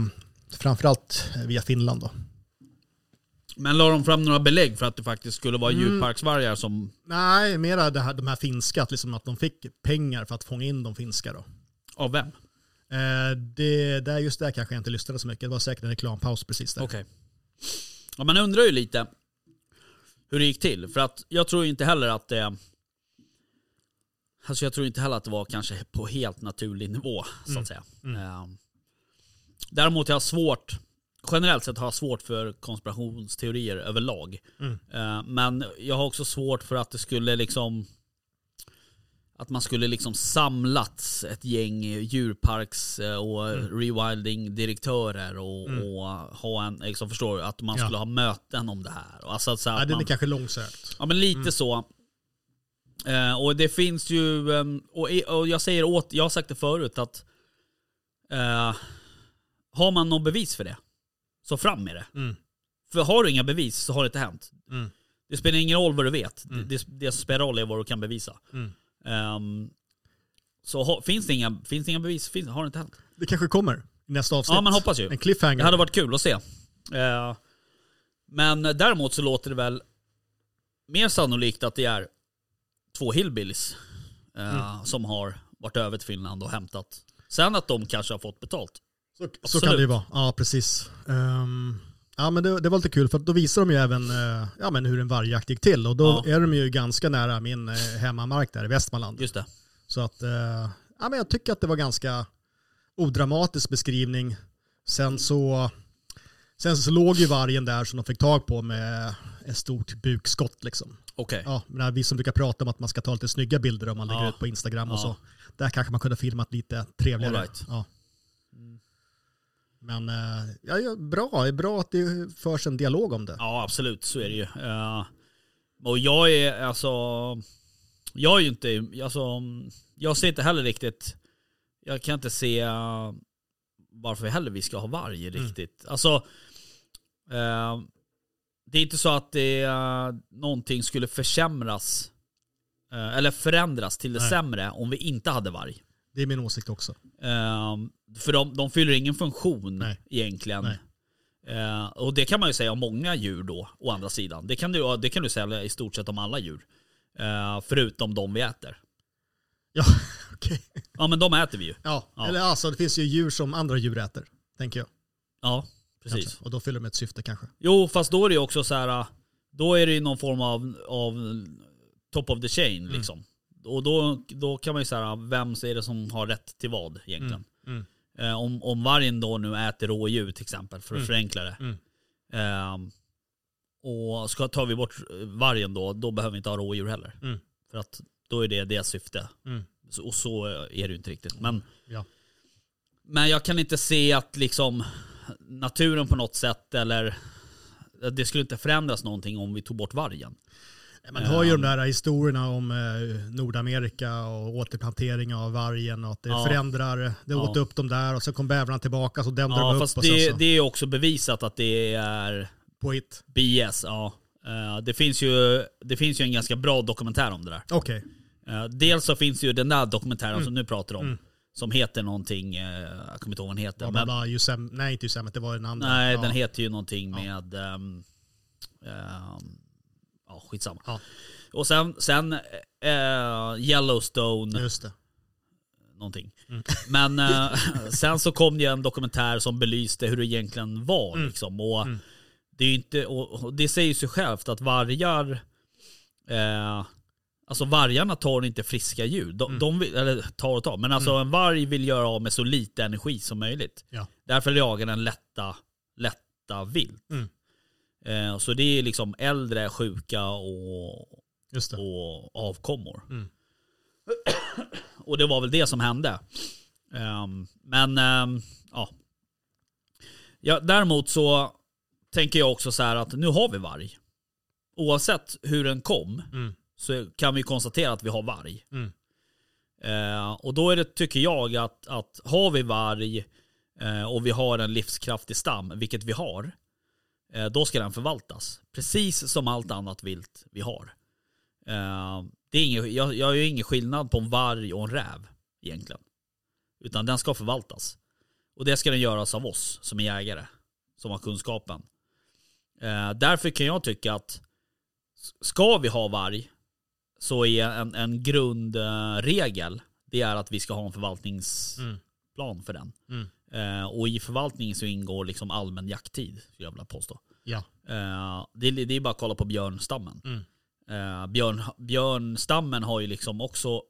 framförallt via Finland då. Men la de fram några belägg för att det faktiskt skulle vara Mm. djurparksvargar som... Nej, mera det här, de här finska, att, liksom att de fick pengar för att fånga in de finska då. Av vem? Eh, det, där, just där kanske jag inte lyssnade så mycket, det var säkert en reklampaus precis där. Okej. Ja, man undrar ju lite hur det gick till. För att jag tror inte heller att det... Alltså jag tror inte heller att det var kanske på helt naturlig nivå, så att säga. Eh, Däremot har jag svårt, generellt sett har jag svårt för konspirationsteorier överlag. Mm. Eh, Men jag har också svårt för att det skulle liksom att man skulle liksom samlats ett gäng djurparks eh, och rewilding-direktörer och, och ha en, liksom förstår du, att man Ja. skulle ha möten om det här. Alltså att, så Ja, att det är man, kanske långsökt. Ja men lite så. Eh, och det finns ju, ehm, och, och jag säger åt, jag har sagt det förut att eh, har man någon bevis för det, så fram med det. Mm. För har du inga bevis så har det inte hänt. Mm. Det spelar ingen roll vad du vet. Det, det, det som spelar roll är vad du kan bevisa. Mm. Ehm, så ha, finns, det inga, finns det inga bevis finns, har det inte hänt. Det kanske kommer nästa avsnitt. Ja man hoppas ju. En cliffhanger. Det hade varit kul att se. Eh, men däremot så låter det väl mer sannolikt att det är två hillbillies eh, som har varit över till Finland och hämtat. Sen att de kanske har fått betalt. Så, så kan det ju vara. Ja, precis. Ehm, ja, men det, det var lite kul för då visar de ju även eh, ja, men hur en vargjakt gick till. Och då Ja. är de ju ganska nära min eh, hemmamark där i Västmanland. Just det. Så att, eh, ja, men jag tycker att det var ganska odramatisk beskrivning. Sen så, sen så låg ju vargen där som de fick tag på med ett stort bukskott liksom. Okej. Ja, men vi som brukar prata om att man ska ta lite snygga bilder om man lägger Ja. ut på Instagram och så. Där kanske man kunde filmat lite trevligare. All right. ja. Men eh, ja, bra, det är bra att det förs en dialog om det. Ja absolut, så är det ju. Eh, och jag är alltså... Jag är ju inte... Alltså, jag ser inte heller riktigt... Jag kan inte se eh, varför heller vi ska ha varg riktigt. Alltså... eh, det är inte så att det, uh, någonting skulle försämras eller förändras till det Nej. sämre om vi inte hade varg. Det är min åsikt också. Ehm, för de, de fyller ingen funktion Nej. egentligen. Nej. Eh, och det kan man ju säga om många djur då, å andra sidan. Det kan du, det kan du säga i stort sett om alla djur. Eh, förutom de vi äter. Ja, okej. Ja men de äter vi ju. Ja, Ja. eller alltså det finns ju djur som andra djur äter, tänker jag. Ja, precis. Kanske. Och då fyller de ett syfte kanske. Jo, fast då är det ju också så här. Då är det ju någon form av, av top of the chain Mm. liksom. Och då, då kan man ju säga, vem är det som har rätt till vad egentligen? Mm. Eh, om, om vargen då nu äter rådjur till exempel, för att Mm. förenkla det. Mm. Ehm, och ska, tar vi bort vargen då, då behöver vi inte ha rådjur heller. Mm. För att då är det deras syfte. Mm. Så, och så är det ju inte riktigt. Men, Ja. men jag kan inte se att liksom naturen på något sätt eller det skulle inte förändras någonting om vi tog bort vargen. Man hör ju de där historierna om eh, Nordamerika och återplantering av vargen och att det Ja. förändrar, det Ja. åt upp dem där och så kom bävrarna tillbaka så dämde de Ja, upp fast och det, så det är också bevisat att det är på hit. BS. Ja. Eh, Det finns, ju, det finns ju en ganska bra dokumentär om det där. Okej, Eh, Dels så finns ju den där dokumentären Mm. som du pratar om. Som heter någonting, jag kommer inte ihåg vad den heter. bla, bla, Men, bla, Yosem, nej inte Yosemite, det var en annan. nej, ja. den heter ju någonting med... ehm, ehm, ja, skitsamma. Ja. Och sen, sen eh, Yellowstone, Just det. någonting. Mm. Men eh, sen så kom det en dokumentär som belyste hur det egentligen var. Mm. Liksom. Och det, är inte, och, det säger sig självt att vargar, eh, alltså vargarna tar inte friska djur. De, Mm. de vill, eller tar och tar, men alltså en varg vill göra av med så lite energi som möjligt. Ja. Därför jagar den lätta, lätta vilt. Eh, så det är liksom äldre, sjuka och, och avkommor. Mm. och det var väl det som hände. Ehm, men ehm, ja. ja. Däremot så tänker jag också så här att nu har vi varg. Oavsett hur den kom Mm. så kan vi konstatera att vi har varg. Mm. Eh, och då är det, tycker jag, att, att har vi varg eh, och vi har en livskraftig stam, vilket vi har, då ska den förvaltas. Precis som allt annat vilt vi har. Eh, det är ingen, jag, jag gör ingen skillnad på en varg och en räv egentligen. Utan den ska förvaltas. Och det ska den göras av oss som är jägare, som har kunskapen. Eh, därför kan jag tycka att ska vi ha varg så är en, en grundregel det är att vi ska ha en förvaltningsplan för den. Mm. Eh, och i förvaltningen så ingår liksom allmän jakttid, skulle jag vilja påstå. Ja. Eh, det, är- det är bara att kolla på björnstammen. Mm. Eh, björn, björnstammen har ju liksom också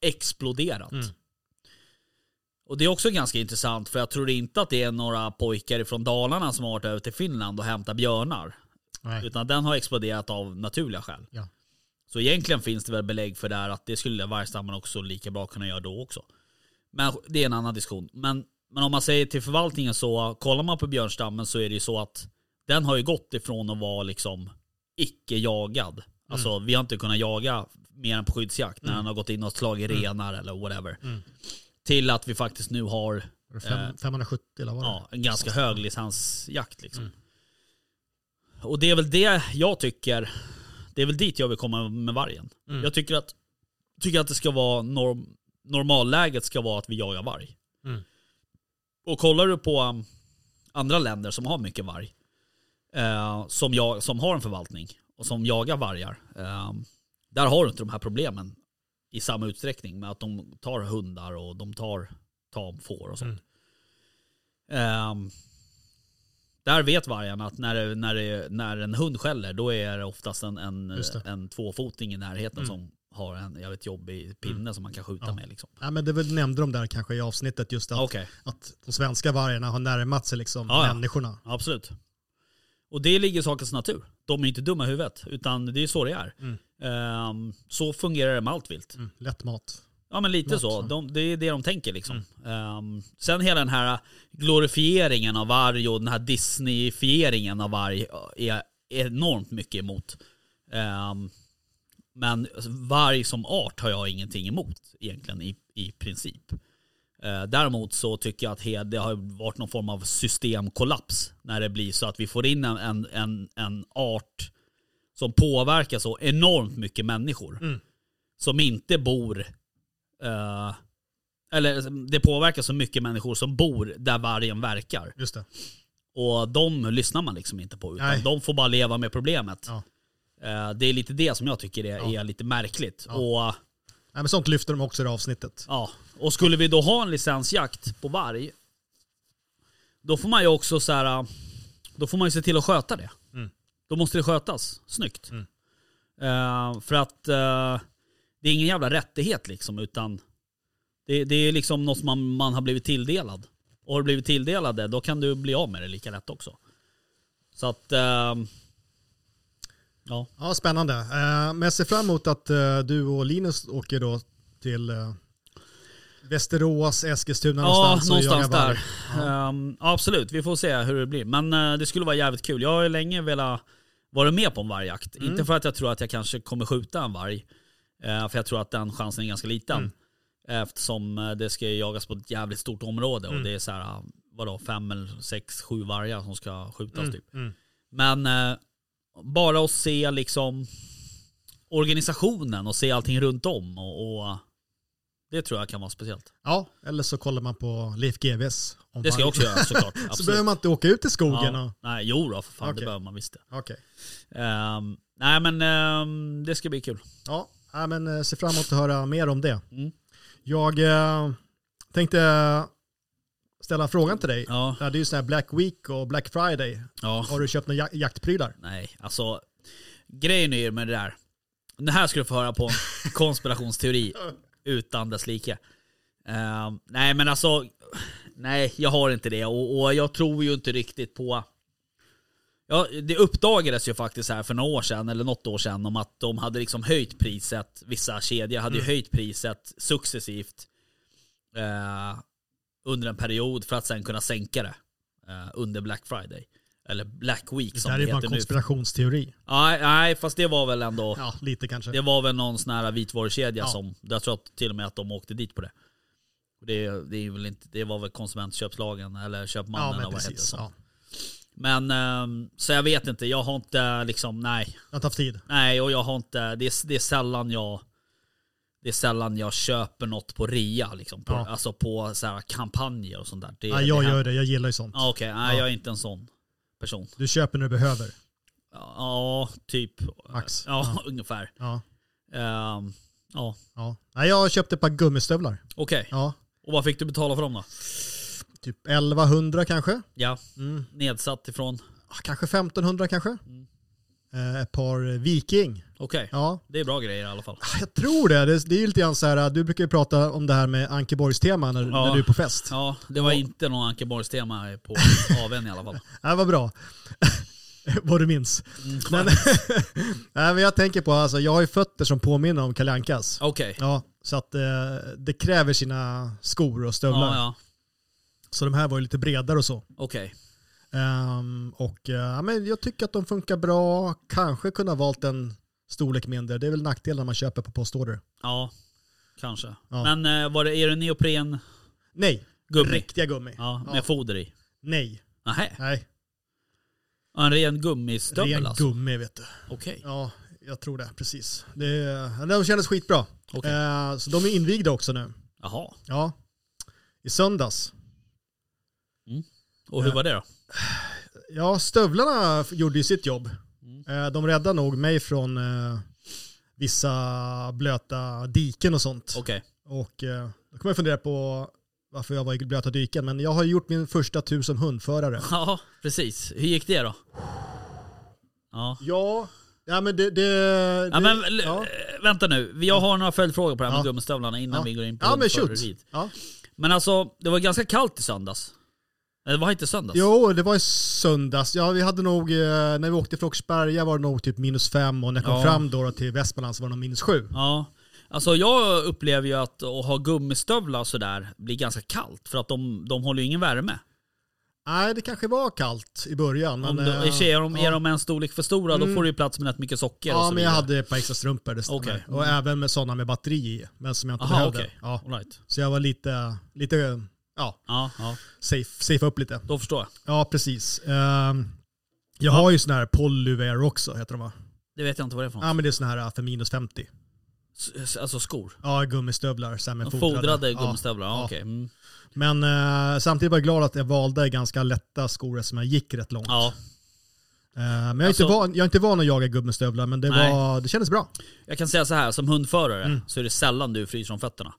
exploderat. Mm. Och det är också ganska intressant för jag tror inte att det är några pojkar från Dalarna som har varit över till Finland och hämtat björnar. Nej. Utan den har exploderat av naturliga skäl. Ja. Så egentligen finns det väl belägg för det här att det skulle vargstammen också lika bra kunna göra då också. Men det är en annan diskussion. Men, men om man säger till förvaltningen så, kollar man på björnstammen så är det ju så att den har ju gått ifrån att vara liksom icke jagad. Alltså vi har inte kunnat jaga mer än på skyddsjakt när den har gått in och slagit renar eller whatever. Mm. Till att vi faktiskt nu har fem, 570 eller vad ja, en ganska hög licensjakt liksom. Och det är väl det jag tycker, det är väl dit jag vill komma med vargen. Mm. Jag tycker att, tycker att det ska vara, norm, normalläget ska vara att vi jagar varg. Mm. Och kollar du på um, andra länder som har mycket varg, eh, som, jag, som har en förvaltning och som jagar vargar, eh, där har du inte de här problemen i samma utsträckning med att de tar hundar och de tar tamfår och sånt. Ehm, där vet vargarna att när, det, när, det, när en hund skäller då är det oftast en, en, det. en tvåfoting i närheten som har en vet, jobbig pinne som man kan skjuta Ja. med. Liksom. Nej, men det väl nämnde de där kanske i avsnittet just att, Okej, att de svenska vargarna har närmat sig liksom Ja, ja. människorna. absolut. Och det ligger i sakens natur. De är inte dumma i huvudet, utan det är så det är. Mm. Ehm, så fungerar det med allt vilt. Mm. Lätt mat. Ja men lite Något så. Mm. De, det är det de tänker liksom. Ehm, sen hela den här glorifieringen av varg och den här Disneyfieringen av varg är enormt mycket emot. Ehm, men varg som art har jag ingenting emot egentligen i, i princip. Eh, däremot så tycker jag att he- det har varit någon form av systemkollaps när det blir så att vi får in en, en, en, en art som påverkar så enormt mycket människor. Mm. Som inte bor Eh, eller det påverkar så mycket människor som bor där vargen verkar. Just det. Och de lyssnar man liksom inte på. Utan Nej. de får bara leva med problemet. Ja. Eh, det är lite det som jag tycker är, Ja. är lite märkligt. Ja. Och, Nej, men sånt lyfter de också i det avsnittet. ja. och skulle vi då ha en licensjakt på varg, då får man ju också så här, då får man ju se till att sköta det. Mm. Då måste det skötas snyggt. Mm. Eh, för att eh, det är ingen jävla rättighet liksom, utan det, det är liksom något som man, man har blivit tilldelad. Och har du blivit tilldelad det, då kan du bli av med det lika lätt också. Så att... eh, ja. Ja, spännande. Eh, men jag ser fram emot att eh, du och Linus åker då till eh, Västerås, Eskilstuna Ja, någonstans. någonstans där. varg. Ja. Ehm, absolut, vi får se hur det blir. Men det skulle vara jävligt kul. Jag har länge velat vara med på en vargjakt. Mm. Inte för att jag tror att jag kanske kommer skjuta en varg. för jag tror att den chansen är ganska liten. Mm. Eftersom det ska jagas på ett jävligt stort område. Mm. Och det är så här, vadå, fem eller sex, sju vargar som ska skjutas Mm, typ. mm. Men bara att se liksom organisationen och se allting runt om. Och, och det tror jag kan vara speciellt. ja, eller så kollar man på Leif GWs. Det ska jag också göra såklart. Så behöver man inte åka ut i skogen. Ja. Och... Nej, jo då, för fan, Okej. det behöver man visst det. Okej. Ehm, nej men ehm, det ska bli kul. Ja, ja, men eh, ser fram emot att höra mer om det. Mm. Jag eh, tänkte ställa frågan till dig. Ja, Det är ju sån här Black Week och Black Friday. ja. Har du köpt några jak- jaktprylar? Nej, alltså grejen är ju med det där. Det här ska du få höra på en konspirationsteori utan dess like. Ehm, nej men alltså, nej jag har inte det och, och jag tror ju inte riktigt på Ja, det uppdagades ju faktiskt här för några år sedan, eller något år sedan, om att de hade liksom höjt priset, vissa kedjor hade ju höjt priset successivt eh, under en period för att sen kunna sänka det eh, under Black Friday. Eller Black Week Det som där det är bara heter en nu. konspirationsteori. Nej, nej, fast det var väl ändå... Ja, lite kanske. Det var väl någon sån här vitvarukedja Ja. som, jag tror att till och med att de åkte dit på det. Det, det, är väl inte, det var väl konsumentköpslagen eller köpmannen Ja, eller vad det heter. precis. Så. Ja. Men ehm, så jag vet inte, jag har inte liksom, nej. Jag har inte haft tid. Nej, och jag har inte, det är, det är sällan jag det är sällan jag köper något på rea, liksom. På, Ja. alltså på så här kampanjer och sånt där. Det, Ja, jag det gör det, jag gillar ju sånt. Ja, Okej, nej Ja. jag är inte en sån person. Du köper när du behöver. Ja, typ. Max. Ja, ungefär. Ja. Ehm, ja, Ja. Nej, jag köpte ett par gummistövlar. okej. Ja. Och vad fick du betala för dem då? Typ 1100 kanske. Ja, Mm. nedsatt ifrån. Ah, Kanske 1500 kanske. Mm. Eh, ett par Viking. Okej, Ja, det är bra grejer i alla fall. Jag tror det. Det, det är ju lite grann så här, du brukar ju prata om det här med Ankeborgs tema när, Ja. när du är på fest. Ja, det var inte någon Ankeborgs-tema på AWn i alla fall. Ja, vad bra. vad du minns. Mm. Men, Nej, men jag tänker på, alltså, jag har ju fötter som påminner om Kalle Ankas. Okej. Ja, så att eh, det kräver sina skor och stövlar. Ja, ja. Så de här var ju lite bredare och så. Okej. Ehm, och ja, men jag tycker att de funkar bra. Kanske kunde ha valt en storlek mindre. Det är väl nackdelen när man köper på postorder. Ja, kanske. Ja. Men eh, var det, är det neopren Nej, gummi? riktiga gummi. Ja, med Ja. foder i? Nej, Nähä, nej. Ja, en ren gummistövel Ren alltså? gummi vet du. Okej. Ja. Ja, jag tror det. Precis. Det, de kändes skitbra. Okej. Eh, så de är invigda också nu. Jaha. Ja. I söndags. Och hur Ja. var det då? Ja, stövlarna gjorde ju sitt jobb. Mm. Eh, de räddade nog mig från eh, vissa blöta diken och sånt. Okej. Och eh, då kommer jag fundera på varför jag var i blöta diken. Men jag har gjort min första tur som hundförare. Ja, precis. Hur gick det då? Ja. Ja, ja men det... det, Ja, det men ja. vänta nu, jag har några följdfrågor på det här med gummistövlarna innan vi går in på Ja, men shoot. Men alltså, det var ganska kallt i söndags. Det var inte söndags? Jo, det var i söndags. Ja, vi hade nog, eh, när vi åkte från Åkersberga var det nog typ minus fem och när jag kom Ja. fram då till Västmanland så var det nog minus sju. Ja. Alltså jag upplever ju att att ha gummistövlar sådär blir ganska kallt. För att de, de håller ju ingen värme. Nej, det kanske var kallt i början. Men, Om de, eh, i och för sig, är, de, är de en storlek för stora då Mm. får du ju plats med rätt mycket socker och Ja, så men jag vidare. hade ett par extra strumpor, det stämmer. Okej. Och även med sådana med batteri i, men som jag inte Aha, behövde. okej. Ja. All right. Så jag var lite, lite ja, Ja, ja, safe, safe upp lite. då förstår jag. Ja, precis. Ehm, jag har ju sån här Polywear också, heter de va? Det vet jag inte vad det är för något. Ja, men det är sån här för minus 50. S- Alltså skor. Ja, gummistövlar. Så här fodrade Ja. gummistövlar, ja, Ja. okej. Mm. Men eh, samtidigt var jag glad att jag valde ganska lätta skor som jag gick rätt långt. Ja, Eh, men jag är, Alltså- inte van, jag är inte van att jaga gummistövlar, men det, Nej. var, det kändes bra. jag kan säga så här, som hundförare Mm. så är det sällan du fryser om fötterna.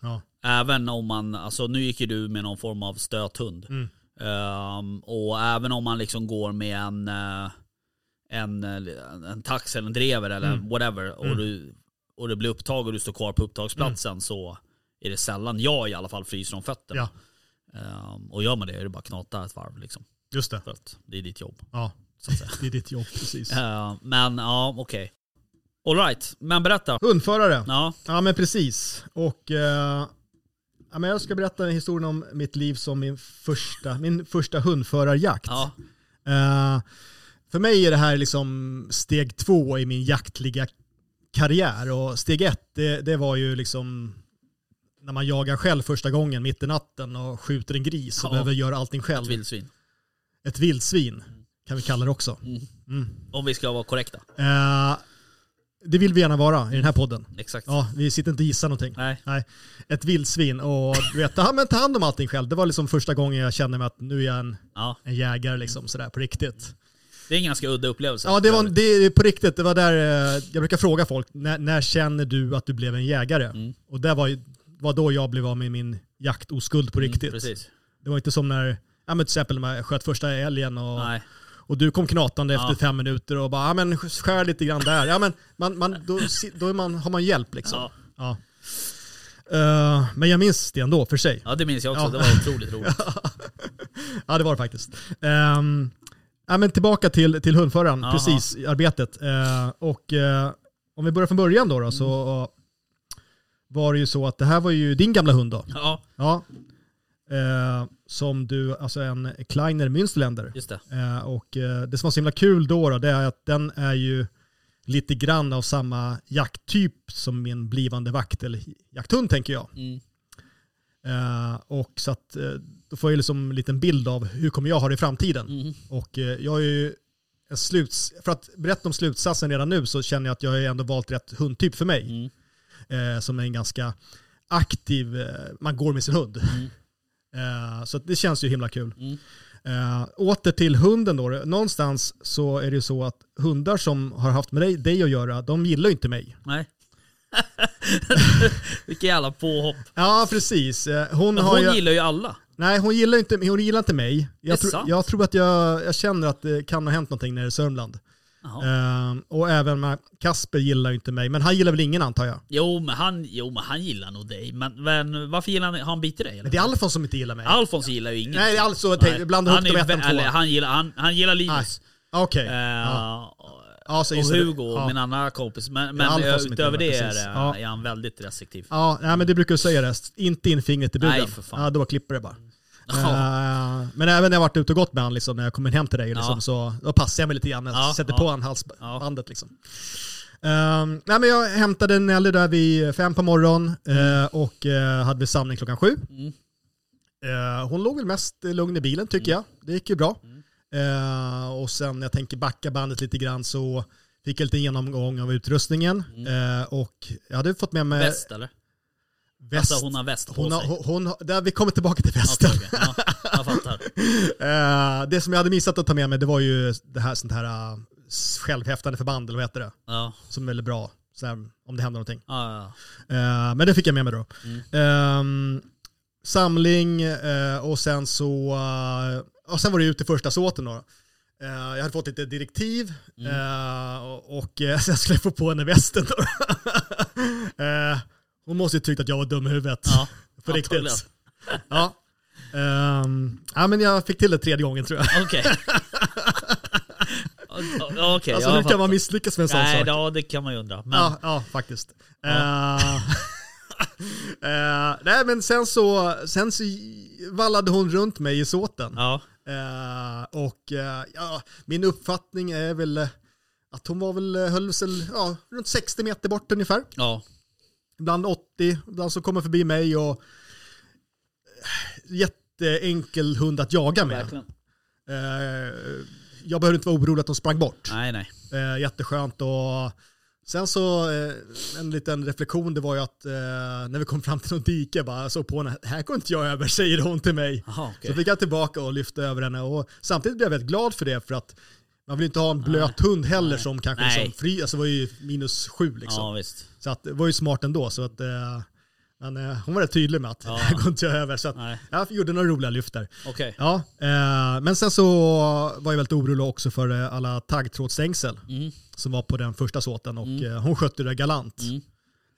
Ja. Även om man, alltså nu gick ju du med någon form av stöthund. Mm. Ehm, och även om man liksom går med en, eh, en, eh, en tax eller en drever eller Mm. whatever och, Mm. du, och det blir upptag och du står kvar på upptagsplatsen så är det sällan jag i alla fall fryser om fötterna. Ja. Ehm, och gör man det är det bara att knata ett varv liksom. Just det. För att det är ditt jobb. Ja, det är ditt jobb, precis. Ehm, men ja, okej. Alright, men berätta. Hundförare. Ja, Ja, men precis. Och eh, ja, men jag ska berätta en historia om mitt liv som min första, min första hundförarjakt. ja, Eh, för mig är det här liksom steg två i min jaktliga karriär. Och steg ett, det, det var ju liksom när man jagar själv första gången mitt i natten och skjuter en gris och Ja. behöver göra allting ett själv. vildsvin. Ett vildsvin kan vi kalla det också. Mm. Mm. Om vi ska vara korrekta. Eh, det vill vi gärna vara i den här podden. Exakt. Ja, vi sitter inte och gissar någonting. Nej. Nej, ett vildsvin och du vet, ta, men ta hand om allting själv. Det var liksom första gången jag kände mig att nu är jag en, Ja, en jägare liksom sådär på riktigt. det är en ganska udda upplevelse. Ja, det var det på riktigt. Det var där eh, jag brukar fråga folk, när, när känner du att du blev en jägare? Mm. Och det var, var då jag blev av med min jaktoskuld på Mm, riktigt. precis. Det var inte som när, ja men till exempel när jag sköt första älgen och, Nej. Och du kom knatande efter Ja. fem minuter och bara, ja men skär lite grann där. Ja men man, man, då, då man, har man hjälp liksom. Ja. Ja. Eh, men jag minns det ändå för sig. ja, det minns jag också. Ja. Det var otroligt roligt. Ja det var det faktiskt. Um, ja, men tillbaka till, till hundföraren, Jaha. precis, arbetet. Eh, och eh, om vi börjar från början då, då så Mm. var det ju så att det här var ju din gamla hund då. Ja, Ja. Eh, som du, alltså en Kleiner Münsterländer. just det. Eh, och eh, det som var så himla kul då, då det är att den är ju lite grann av samma jakttyp som min blivande vakt eller jakthund tänker jag. Mm. Eh, och så att eh, då får jag liksom en liten bild av hur kommer jag ha det i framtiden. Mm. Och eh, jag är ju en sluts... För att berätta om slutsatsen redan nu så känner jag att jag har ändå valt rätt hundtyp för mig. Mm. Som är en ganska aktiv, man går med sin hund. Eh, så det känns ju himla kul. Mm. Eh, åter till hunden då. Någonstans så är det ju så att hundar som har haft med dig, dig att göra, de gillar ju inte mig. Nej. Vilket jävla påhopp. Ja, precis. Eh, hon Men hon ju, gillar ju alla. Nej, hon gillar inte, hon gillar inte mig. Jag, tror- sant. jag tror att jag, jag känner att det kan ha hänt någonting nere i Sörmland. Eh, och även med Kasper gillar ju inte mig, men han gillar väl ingen antar jag. Jo, men han, jo, men han gillar nog dig. Men, men varför gillar han, har han bitit dig eller? Men det är Alfons som inte gillar mig. Alfons gillar ju ingen. Nej, det alltså, blanda han, ihop är de ju ettan vä- och tvåan. han, gillar, han, han gillar Linus. Okej. Eh, Ja. Ja, och det. Hugo, Ja. min andra kompis. Men, men eh, inte utöver det är, det- Ja. är han väldigt restriktiv. Ja, nej, men det brukar du säga rest. Inte in fingret i buren. Nej, för fan. Ja, då klipper det bara. Ja. Men även när jag varit ute och gått med honom, liksom, när jag kommer hem till dig, liksom, Ja. så då passar jag mig lite grann. Jag Ja, sätter på han halsbandet. Liksom. Um, nej, men jag hämtade Nelly där vid fem på morgonen eh, och eh, hade vi samling klockan sju. Mm. Eh, hon låg väl mest lugn i bilen tycker jag. Det gick ju bra. Mm. Och sen när jag tänker backa bandet lite grann så fick jag lite genomgång av utrustningen. Mm. Och jag hade fått med mig Väst eller? Väst. Alltså hon har väst på hon, har, sig. hon, hon, där vi kommer tillbaka till västen. Okej, okej. Ja, jag fattar. Eh, det som jag hade missat att ta med mig det var ju det här sånt här uh, självhäftande förband, eller vad heter det? Ja, Som är väldigt bra, här, om det händer någonting. ja. Eh, men det fick jag med mig då. Mm. Ehm, samling eh, och sen så, eh, och sen var det ut i första såten då. Eh, jag hade fått lite direktiv Mm. eh, och, eh, så jag skulle få på henne västen då. Hon måste ju tyckt att jag var dum i huvudet. ja. På riktigt. Ja. Ehm, ja, men jag fick till det tredje gången tror jag. Okej. Okej, alltså jag hur kan man misslyckas med en sån Nej, sak? ja, det kan man ju undra. Men, Ja, ja faktiskt. Ja. Eh, eh, nej men sen så, sen så vallade hon runt mig i såten. ja. Eh, och eh, ja, min uppfattning är väl att hon var väl, höll sig ja, runt 60 meter bort ungefär. ja. Ibland 80, ibland så kommer förbi mig och eh, jätteenkel hund att jaga med. Verkligen. Eh, jag behövde inte vara orolig att de sprang bort. Nej, nej. Eh, jätteskönt och sen så en liten reflektion det var ju att när vi kom fram till någon dike bara såg på henne, här går inte jag över säger hon till mig. Jaha, okej. Så fick jag tillbaka och lyfte över henne och samtidigt blev jag väldigt glad för det för att man vill inte ha en blöt hund heller Nej. som kanske Nej. liksom fri, alltså det var ju minus sju liksom. Ja, visst. Så att det var ju smart ändå så att eh, men, eh, hon var rätt tydlig med att Ja. här går inte över så att jag gjorde några roliga lyft där. Okej. Ja, eh, men sen så var jag väldigt orolig också för eh, alla taggtrådsstängsel Mm. som var på den första såten och eh, hon skötte det galant. Mm.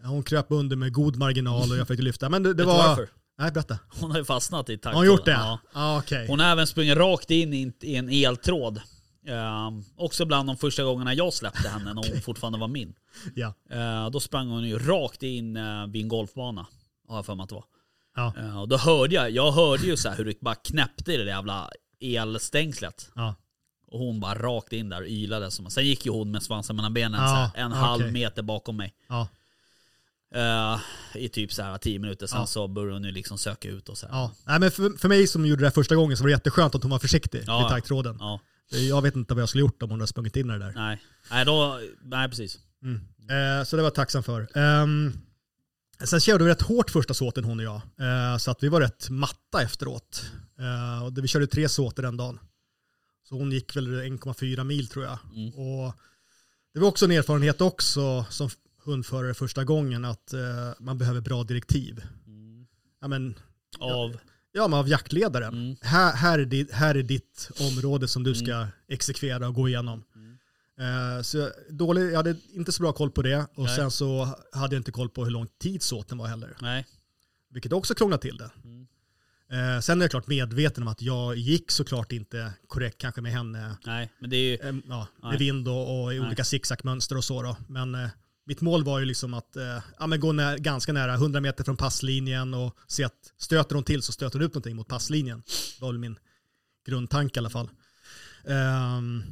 Hon kröp under med god marginal och jag fick lyfta. Men det, det var... varför? Nej, berätta. Hon har ju fastnat i takt. Har hon gjort det? Ja. Ja, okej. Hon har även sprungit rakt in i en eltråd. Ehm, också bland de första gångerna jag släppte henne när hon fortfarande var min. Ja. Eh, då sprang hon ju rakt in uh, vid en golfbana. Har jag för mig att det var. Ja. Eh, och då hörde jag, jag hörde ju så hur det bara knäppte i det där jävla elstängslet. Ja. Och hon bara rakt in där och ylade. Som, sen gick ju hon med svansen mellan benen Ja, en okej. halv meter bakom mig. Ja. Eh, I typ så här 10 minuter, sen Ja. så började hon ju liksom söka ut och så här. ja. Nej, men för, för mig som gjorde det här första gången så var det jätteskönt att hon var försiktig Ja. vid taggtråden. Ja, Jag vet inte vad jag skulle gjort om hon hade sprungit in i det där. nej. Nej, då, nej precis. Mm. Eh, så det var jag tacksam för. Ehm, sen körde vi rätt hårt första såten hon och jag. Eh, så att vi var rätt matta efteråt. Eh, och vi körde tre såter den dagen. Så hon gick väl 1,4 mil tror jag. Mm. Och det var också en erfarenhet också som hundförare första gången att eh, man behöver bra direktiv. Mm. Ja, men, Av, ja, men av jaktledaren. Mm. Här, här, är ditt, här är ditt område som du ska exekvera och gå igenom. Eh, så dålig, jag hade inte så bra koll på det och Nej. sen så hade jag inte koll på hur lång tid såten var heller. nej. Vilket också krånglade till det. Mm. Eh, sen är jag klart medveten om att jag gick såklart inte korrekt kanske med henne Nej, men det är ju... eh, ja, med vind och, och i Nej. olika zigzagmönster och så då. Men eh, mitt mål var ju liksom att eh, ja, men gå nä- ganska nära, 100 meter från passlinjen och se att stöter hon till så stöter hon ut någonting mot passlinjen. Det var väl min grundtanke i alla fall. Ehm,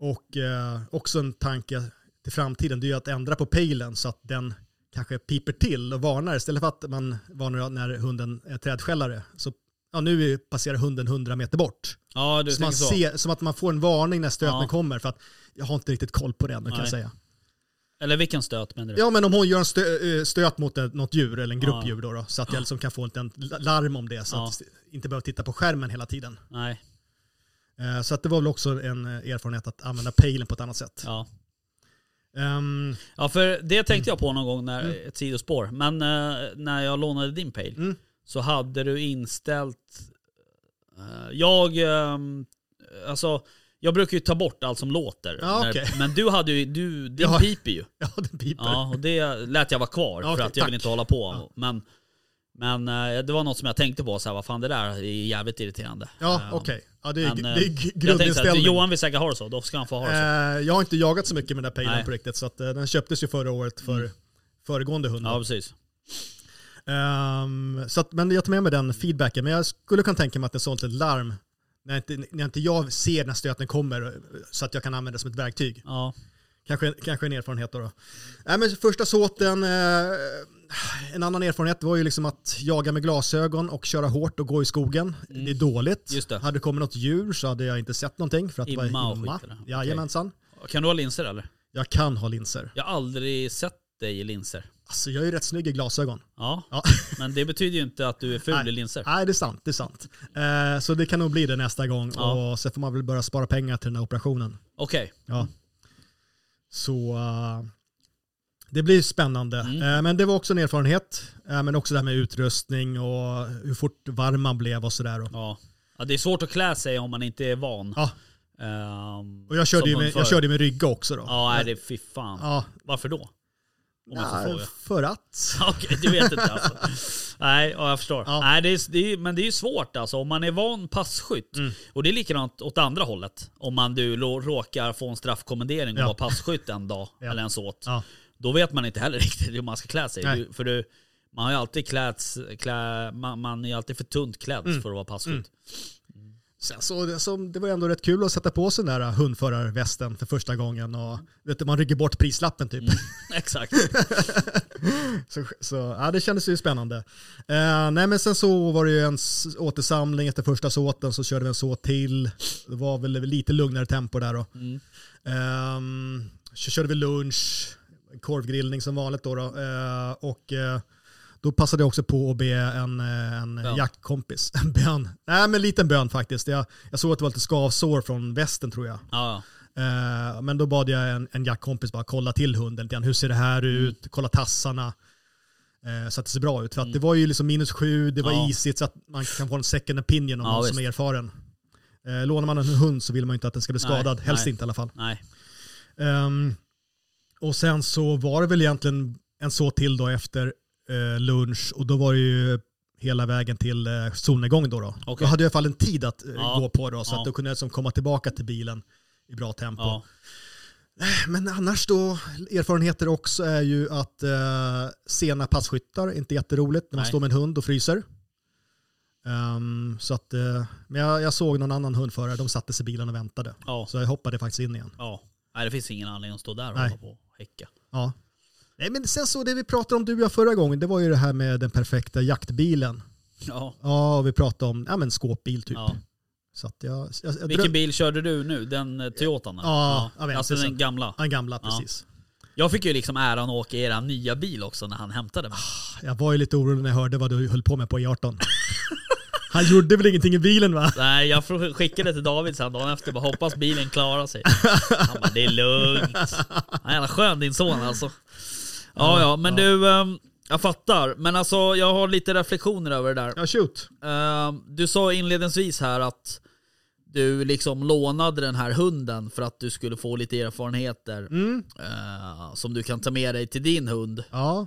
och eh, också en tanke till framtiden, det är ju att ändra på pejlen så att den kanske piper till och varnar istället för att man varnar när hunden är trädskällare. Så ja, nu passerar hunden 100 meter bort. Ja, du Så man så. ser, som att man får en varning när stöten Ja. kommer för att jag har inte riktigt koll på det ännu kan jag säga. Eller vilken stöt menar du? Ja men om hon gör en stö, eh, stöt mot ett- något djur eller en grupp Ja. djur då, då så att jag liksom kan få en larm om det så Ja. att inte behöver titta på skärmen hela tiden. Nej. Eh, Så att det var väl också en eh, erfarenhet att använda pejlen på ett annat sätt. Ja. Ehm, ja, för det tänkte jag på någon gång, när, ett sidospår. Men när jag lånade din pejl Mm. så hade du inställt... jag... ehm, alltså, jag brukar ju ta bort allt som låter. Ja, när-. Men du hade ju... Du, din Ja. piper ju. ja, den piper. Ja, och det lät jag vara kvar Ja, för att jag vill tack. inte hålla på. Men, men eh, det var något som jag tänkte på, så här, vad fan det där är jävligt irriterande. Ja, Eh, okej. Ja, det är, men, det eh, är Jag tänkte grundinställning. Johan vill säkert ha det så, då ska han få ha det så. Jag har inte jagat så mycket med den där pejlen på riktigt, så att, den köptes ju förra året för Mm. föregående hund. Ja, precis. Ehm, så att, men jag tar med mig den feedbacken, men jag skulle kunna tänka mig att det är sånt ett larm när inte, när inte jag ser när stöten kommer så att jag kan använda det som ett verktyg. Ja. Kanske, kanske en erfarenhet då. då. Nej, men första såten, eh, en annan erfarenhet var ju liksom att jaga med glasögon och köra hårt och gå i skogen. Det är dåligt. Mm. Just det. Hade det kommit något djur så hade jag inte sett någonting för att det var Imma imma. Jajamensan. Kan du ha linser eller? Jag kan ha linser. Jag har aldrig sett dig i linser. Alltså jag är ju rätt snygg i glasögon. Ja, Ja. men det betyder ju inte att du är ful i linser. Nej, det är sant. Det är sant. Eh, så det kan nog bli det nästa gång. Ja. Och så får man väl börja spara pengar till den här operationen. Okej. Ja. Så eh, det blir spännande. Mm. Eh, men det var också en erfarenhet. Eh, men också det här med utrustning och hur fort varm man blev och sådär. Ja. ja. Det är svårt att klä sig om man inte är van. ja. Ehm, och jag körde ju med, jag körde med rygga också då. Ja, nej, det är fy fan. Ja. Varför då? Om man får fråga. för att. Okej, du vet inte alltså. Nej, ja, jag förstår. Ja. Nej, det är, det är, men det är ju svårt alltså. Om man är van passkytt, Mm. och det är likadant åt andra hållet. Om man du råkar få en straffkommendering och Ja. vara passkytt en dag, Ja. eller en såt. Ja. Då vet man inte heller riktigt hur man ska klä sig. Du, för du, man har ju alltid klätts, klä, man, man är alltid för tunt klädd Mm. för att vara passkytt. Sen så, det, så, det var ändå rätt kul att sätta på sig den där hundförarvästen för första gången. Och, vet du, man rycker bort prislappen typ. Exakt. Så, så ja, det kändes ju spännande. Eh, nej men sen så var det ju en återsamling efter första såten så körde vi en såt till. Det var väl lite lugnare tempo där då. Mm. Ehm, så körde vi lunch, korvgrillning som vanligt då. då. Eh, och eh, då passade jag också på att be en, eh, en jaktkompis, en bön. Nej men en liten bön faktiskt. Jag, jag såg att det var lite skavsår från västen tror jag. Ja, Eh, men då bad jag en, en jaktkompis bara kolla till hunden lite. Hur ser det här Mm. ut? Kolla tassarna. Eh, så att det ser bra ut. För att det var ju liksom minus sju, det var Ja. isigt så att man kan få en second opinion om Ja, någon som visst. är erfaren. Eh, lånar man en hund så vill man ju inte att den ska bli Nej, skadad. Helst nej. inte i alla fall. nej. Ehm, och sen så var det väl egentligen en så till då efter lunch och då var det ju hela vägen till eh, solnedgång då. Då. Okej. då hade jag i alla fall en tid att eh, Ja. gå på då, så Ja. att då kunde jag liksom komma tillbaka till bilen i bra tempo. Ja. Men annars då, erfarenheter också är ju att eh, sena passkyttar, inte jätteroligt när man Nej. står med en hund och fryser. Ehm, så att, eh, men jag, jag såg någon annan hundförare, de satte sig i bilen och väntade. Ja. Så jag hoppade faktiskt in igen. ja. Nej, det finns ingen anledning att stå där och Nej. hålla på och häcka. Ja. Nej men sen så det vi pratade om du och jag förra gången, det var ju det här med den perfekta jaktbilen. Ja. Ja, och vi pratade om ja, men skåpbil typ. ja. Så att jag, jag, jag Vilken dröm- bil körde du nu? Den eh, Toyotan? eller? Ja, jag vet, Alltså den gamla. Den gamla, Ja. precis. Jag fick ju liksom äran att åka i era nya bil också när han hämtade mig. Jag var ju lite orolig när jag hörde vad du höll på med på E18. Han gjorde väl ingenting i bilen va? Nej, jag skickade till David sen dagen efter bara hoppas bilen klarar sig. Han bara, det är lugnt. Han är jävla skön din son alltså. Ja, ja, men du, ehm, jag fattar. Men alltså jag har lite reflektioner över det där. Ja, shoot. Ehm, Du sa inledningsvis här att du liksom lånade den här hunden för att du skulle få lite erfarenheter Mm. eh, som du kan ta med dig till din hund. Ja,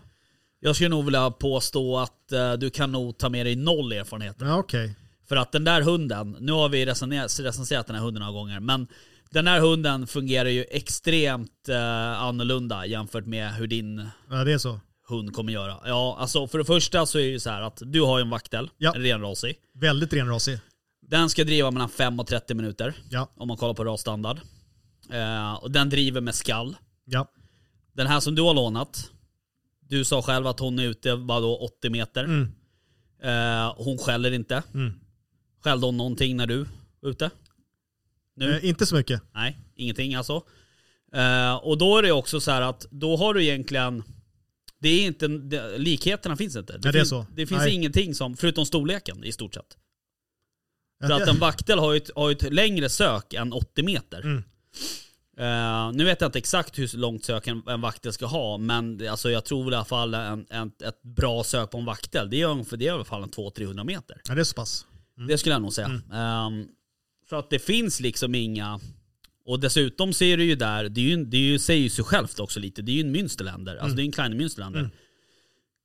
Jag skulle nog vilja påstå att eh, du kan nog ta med dig noll erfarenheter. ja okej. För att den där hunden, nu har vi recenserat, recenserat den här hunden några gånger, men den här hunden fungerar ju extremt eh, annorlunda jämfört med hur din Ja, det är så. hund kommer göra. Ja, alltså för det första så är det ju så här att du har ju en vaktel, Ja. en renrasig. Väldigt renrasig. Den ska driva mellan 5 och 30 minuter, Ja, om man kollar på rasstandard. Eh, och den driver med skall. ja. Den här som du har lånat, Du sa själv att hon är ute bara då 80 meter. Mm. Eh, hon skäller inte. Mm. Skällde hon någonting när du var ute? Nu? Eh, inte så mycket. Nej, ingenting alltså. Eh, och då är det också så här att då har du egentligen det är inte, det, likheterna finns inte. Det, Nej, det är finns, så. det finns Nej. ingenting som, förutom storleken i stort sett. För att en vaktel har ju ett, har ett längre sök än 80 meter. Mm. Eh, nu vet jag inte exakt hur långt sök en, en vaktel ska ha, men alltså, jag tror i alla fall en, en, ett bra sök på en vaktel, det är, ungefär- det är i alla fall en 200-300 meter. Ja, det är så pass. Det skulle jag nog säga. Ehm, för att det finns liksom inga... Och dessutom ser du ju där, det, är ju, det är ju, säger ju sig självt också lite, det är ju en Münsterländer. Alltså det är en klein Münsterländer.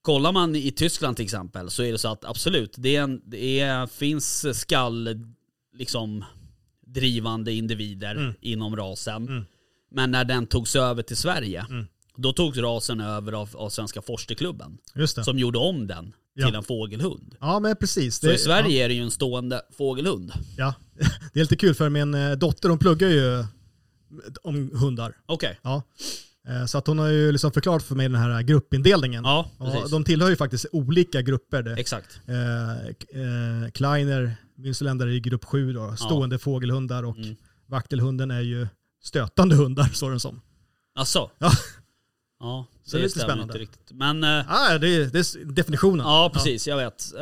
Kollar man i Tyskland till exempel så är det så att absolut, det, är en, det är, finns skall, liksom drivande individer inom rasen. Men när den togs över till Sverige, då togs rasen över av, av Svenska Forsterklubben. Som gjorde om den Ja. till en fågelhund. Ja, men precis. Så i Sverige är det ju en stående fågelhund. Ja. ja. Det är lite kul för min eh, dotter, hon pluggar ju om hundar. Okej. Ja. Eh, Så att hon har ju liksom förklarat för mig den här gruppindelningen. Ja, Ja, precis. de tillhör ju faktiskt olika grupper. Det. Exakt. Eh, eh, Kleiner, Münsterländer är i grupp 7 då, stående fågelhundar och Mm. vaktelhunden är ju stötande hundar, står den som. Alltså. Ja. Ja, Så det är lite spännande. inte riktigt. Men, eh, Ah, det, är, det är definitionen. ja precis, jag vet.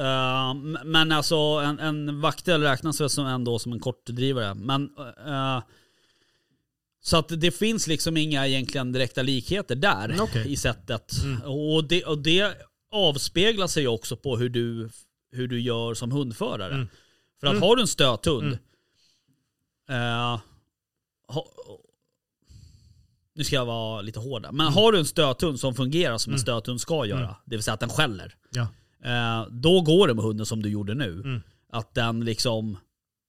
M- men alltså en, en vaktel räknas väl som ändå som en kortdrivare. Men, eh, så att det finns liksom inga egentligen direkta likheter där Mm, okej. i sättet. Och, det, och det avspeglar sig också på hur du, hur du gör som hundförare. Mm. För att har du en stöthund, ha, nu ska jag vara lite hård. Men Mm. har du en stöthund som fungerar som en stöthund ska göra, det vill säga att den skäller. Ja. Eh, då går det med hunden som du gjorde nu. Mm. Att den liksom,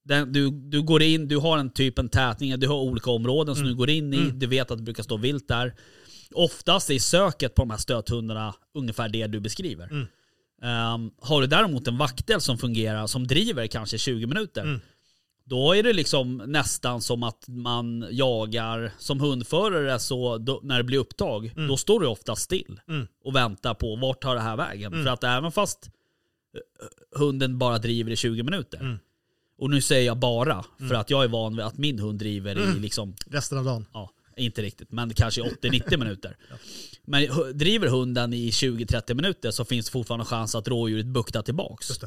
den, du, du går in, du har en typ en tätning, du har olika områden som du går in i, du vet att det brukar stå vilt där. Oftast är söket på de här stöthundarna ungefär det du beskriver. Mm. Ehm, har du däremot en vaktel som fungerar, som driver kanske 20 minuter, Mm. Då är det liksom nästan som att man jagar som hundförare så då, när det blir upptag, då står du ofta still Mm. och väntar på vart tar det här vägen. För att även fast eh, hunden bara driver i 20 minuter, Mm. och nu säger jag bara, för att jag är van vid att min hund driver i liksom, Resten av dagen. ja, inte riktigt, men kanske 80-90 minuter. Men hu- driver hunden i 20-30 minuter så finns det fortfarande chans att rådjuret buktar tillbaks.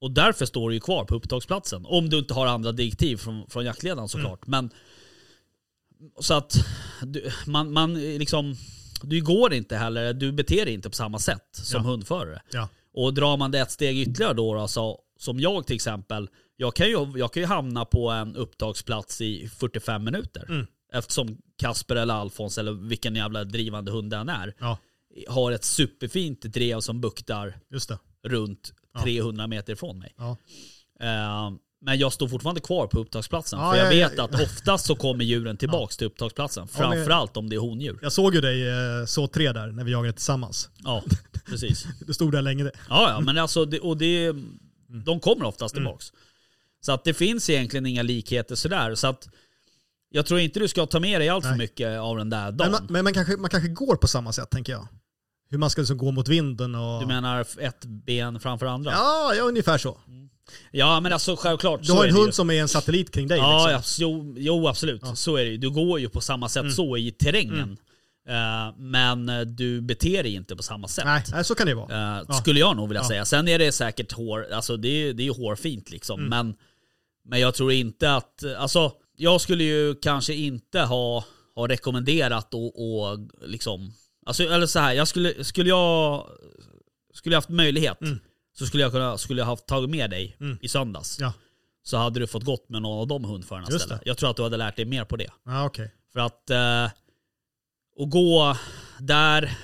Och därför står du ju kvar på upptagsplatsen. Om du inte har andra direktiv från, från jaktledaren såklart. Men, så att du, man, man liksom, du går inte heller, du beter dig inte på samma sätt som Ja. hundförare. Ja. Och drar man det ett steg ytterligare då, då så, som jag till exempel, jag kan, ju, jag kan ju hamna på en upptagsplats i 45 minuter. Mm. Eftersom Kasper eller Alfons eller vilken jävla drivande hund den är, ja, har ett superfint drev som buktar runt 300 meter ifrån mig. Ja. Eh, men jag står fortfarande kvar på upptagsplatsen. Ja, för jag ja, vet ja, att oftast så kommer djuren tillbaks till upptagsplatsen. Ja, men- Framförallt om det är hondjur. Jag såg ju dig eh, så tre där när vi jagade tillsammans. Ja, precis. Du stod där länge. Ja, ja men alltså, det, och det, Mm. de kommer oftast tillbaks. Så att det finns egentligen inga likheter sådär. Så att jag tror inte du ska ta med dig allt för mycket av den där Men, dagen. man, men man, kanske, man kanske går på samma sätt tänker jag. Hur man ska liksom gå mot vinden och... Du menar ett ben framför andra? Ja, ja, ungefär så. Ja, men alltså självklart Du har en det ju. hund som är en satellit kring dig. Ja, liksom. ja jo, jo absolut. Så är det ju. Du går ju på samma sätt Mm. så i terrängen. Eh, men eh, du beter dig inte på samma sätt. Nej, nej, så kan det vara. Eh, Skulle jag nog vilja Ja. säga. Sen är det säkert hår, alltså det är, det är hårfint liksom. Mm. Men, men jag tror inte att, alltså jag skulle ju kanske inte ha, ha rekommenderat och, och liksom, alltså eller så här, jag skulle, skulle jag, skulle jag haft möjlighet så skulle jag kunna, skulle jag haft tagit med dig Mm. i söndags. Ja, Så hade du fått gått med någon av de hundförarna istället. Jag tror att du hade lärt dig mer på det. ja okej. För att eh, att gå där,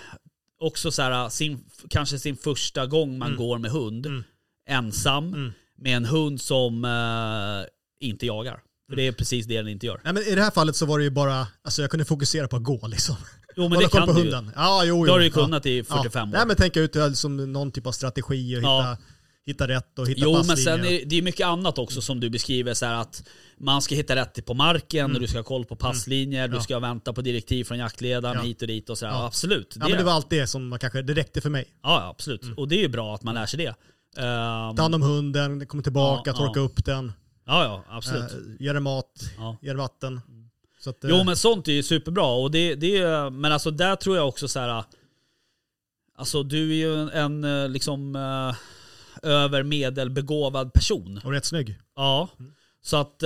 också så här, sin, kanske sin första gång man går med hund, Mm. ensam, Mm. med en hund som eh, inte jagar. För det är precis det den inte gör. Nej, men I det här fallet så var det ju bara, alltså jag kunde fokusera på att gå liksom. Jo men det kan på du ju. hunden. Ja, jo, jo. Det har du ju ja. kunnat i 45 ja. år. Nej men tänka ut eh, som någon typ av strategi och hitta Ja. hitta rätt och hitta Jo men passlinjer. sen är det är mycket annat också som du beskriver så att man ska hitta rätt på marken, och du ska ha koll på passlinjer, du Mm. Ja. ska vänta på direktiv från jaktledaren Ja. hit och dit och sådär. Ja. Absolut. ja, men det var allt det som kanske, det räckte för mig. Ja, ja, absolut. Och det är ju bra att man lär sig det. Ehm, Ta hand om hunden, komma tillbaka, Ja, torka ja. upp den, ja, ja, absolut. äh, ge den mat, Ja. ge den vatten. Så att, Jo eh, men sånt är ju superbra. Och det, det är, men alltså där tror jag också så här. Alltså du är ju en, en eh, liksom eh, över medelbegåvad person. Och rätt snygg. Ja. Så att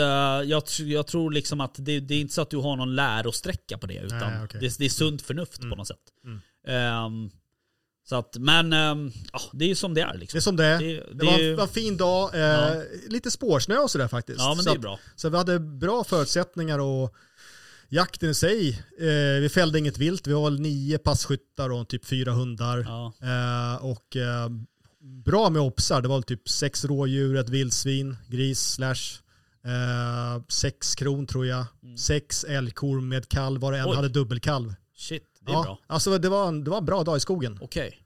jag, jag tror liksom att det, det är inte så att du har någon lärosträcka på det. Utan Nej, okej. det, det är sunt förnuft på något sätt. Mm. Ehm, så att, men ja, det är ju som det är Det liksom. är som det är. Det- Det, det var, ju- var en fin dag, eh, Ja. lite spårsnö och sådär faktiskt. Ja men så det är att- bra. Så vi hade bra förutsättningar och jakten i sig, eh, vi fällde inget vilt, vi var väl nio passkyttar och typ fyra hundar. Ja. Eh, och eh, bra med opsar, det var typ sex rådjur, ett vildsvin, gris, slash, eh, sex kron tror jag, sex älgkor med kalv, var det en Mm. Oj. hade dubbelkalv. Shit, det är ja, bra. Alltså det var, en, det var en bra dag i skogen. Okej.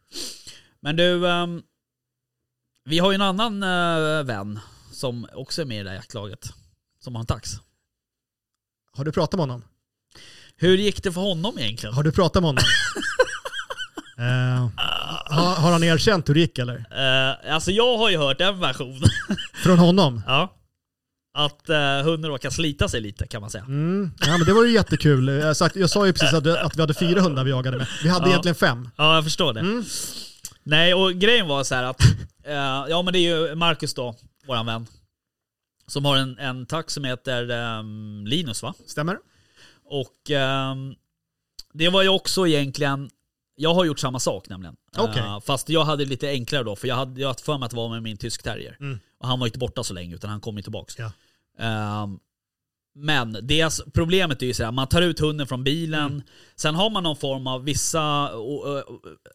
Men du, ehm, vi har ju en annan eh, vän som också är med i det här jaktlaget. Som har en tax. Har du pratat med honom? Hur gick det för honom egentligen? Har du pratat med honom? eh, har, har han erkänt hur det gick eller? Eh, alltså jag har ju hört en version. Från honom? ja. Att uh, hunden råkar slita sig lite kan man säga. Mm. Ja, men det var ju jättekul. Jag, sagt, jag sa ju precis att, att vi hade fyra hundar vi jagade med. Vi hade Ja. egentligen fem. Ja, jag förstår det. Mm. Nej, och grejen var så här att, eh, ja men det är ju Marcus då, våran vän. Som har en, en tax som heter ehm, Linus va? Stämmer? Och ehm, det var ju också egentligen, jag har gjort samma sak nämligen. Eh, fast jag hade lite enklare då, för jag hade jag hade för mig att det var med min tysk terrier. Mm. Och han var inte borta så länge, utan han kom ju tillbaks. Ja. Ehm, men det problemet är ju så här, man tar ut hunden från bilen, Mm. sen har man någon form av vissa,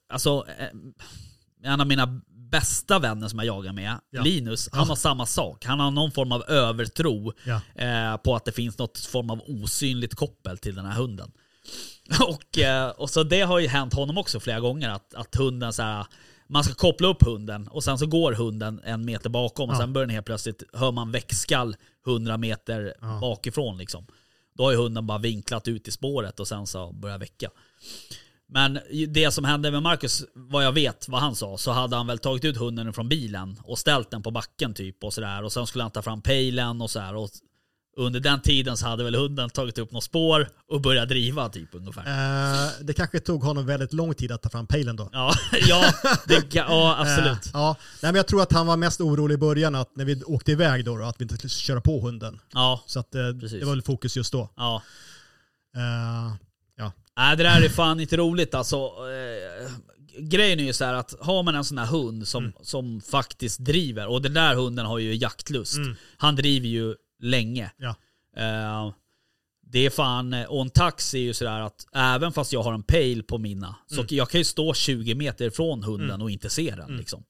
alltså eh, en av mina bästa vänner som jag jagar med, Ja. Linus, han Ja. har samma sak. Han har någon form av övertro Ja. eh, på att det finns något form av osynligt koppel till den här hunden. Och, eh, och så det har ju hänt honom också flera gånger att, att hunden så här, man ska koppla upp hunden och sen så går hunden en meter bakom och sen börjar den helt plötsligt, hör man väckskall 100 meter bakifrån liksom. Då har ju hunden bara vinklat ut i spåret och sen så börjar väcka. Men det som hände med Marcus, vad jag vet vad han sa, så hade han väl tagit ut hunden från bilen och ställt den på backen typ och sådär. Och sen skulle han ta fram pejlen och sådär. Och under den tiden så hade väl hunden tagit upp något spår och börjat driva typ ungefär. Eh, det kanske tog honom väldigt lång tid att ta fram pejlen då. Ja, ja, det, ja absolut. Eh, ja. Nej, men jag tror att han var mest orolig i början att när vi åkte iväg då, då att vi inte skulle köra på hunden. Ja, Så att, eh, det var väl fokus just då. ja. Eh, ja. Nej det där är fan inte roligt alltså. Eh, grejen är ju så att har man en sån här hund som, som faktiskt driver, och den där hunden har ju jaktlust. Mm. Han driver ju länge. Ja. Eh, det är fan, och en tax är ju sådär att även fast jag har en pejl på mina, så Mm. jag kan ju stå 20 meter från hunden och inte se den. Liksom.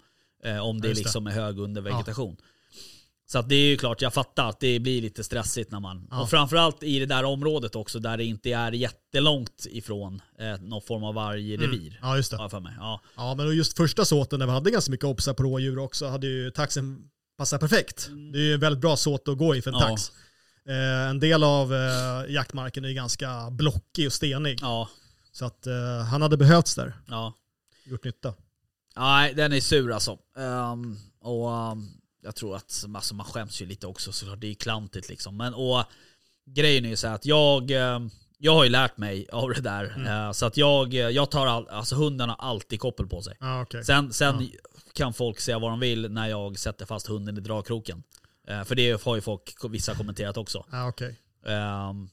Eh, om det Ja, just det. liksom är hög under vegetation. Så att det är ju klart, jag fattar att det blir lite stressigt när man... Ja. Och framförallt i det där området också där det inte är jättelångt ifrån eh, någon form av vargrevir. ja, just det. För mig. Ja. Ja, men just första såten där vi hade ganska mycket obsar på rådjur också hade ju taxen passat perfekt. Det är ju en väldigt bra såt att gå i för en Ja. tax. Eh, en del av eh, jaktmarken är ju ganska blockig och stenig. Ja. Så att eh, han hade behövts där. ja. Gjort nytta. Nej, den är sur alltså. Ehm, och ehm, jag tror att alltså, man skäms ju lite också så det är klantigt liksom. Men och grejen är ju så att jag, ehm, jag har ju lärt mig av det där. Eh, så att jag, jag tar all, alltså hunden har alltid koppel på sig. Ah, okay. Sen, sen kan folk säga vad de vill när jag sätter fast hunden i dragkroken. Eh, för det har ju folk, vissa kommenterat också. ah, okay. Ehm,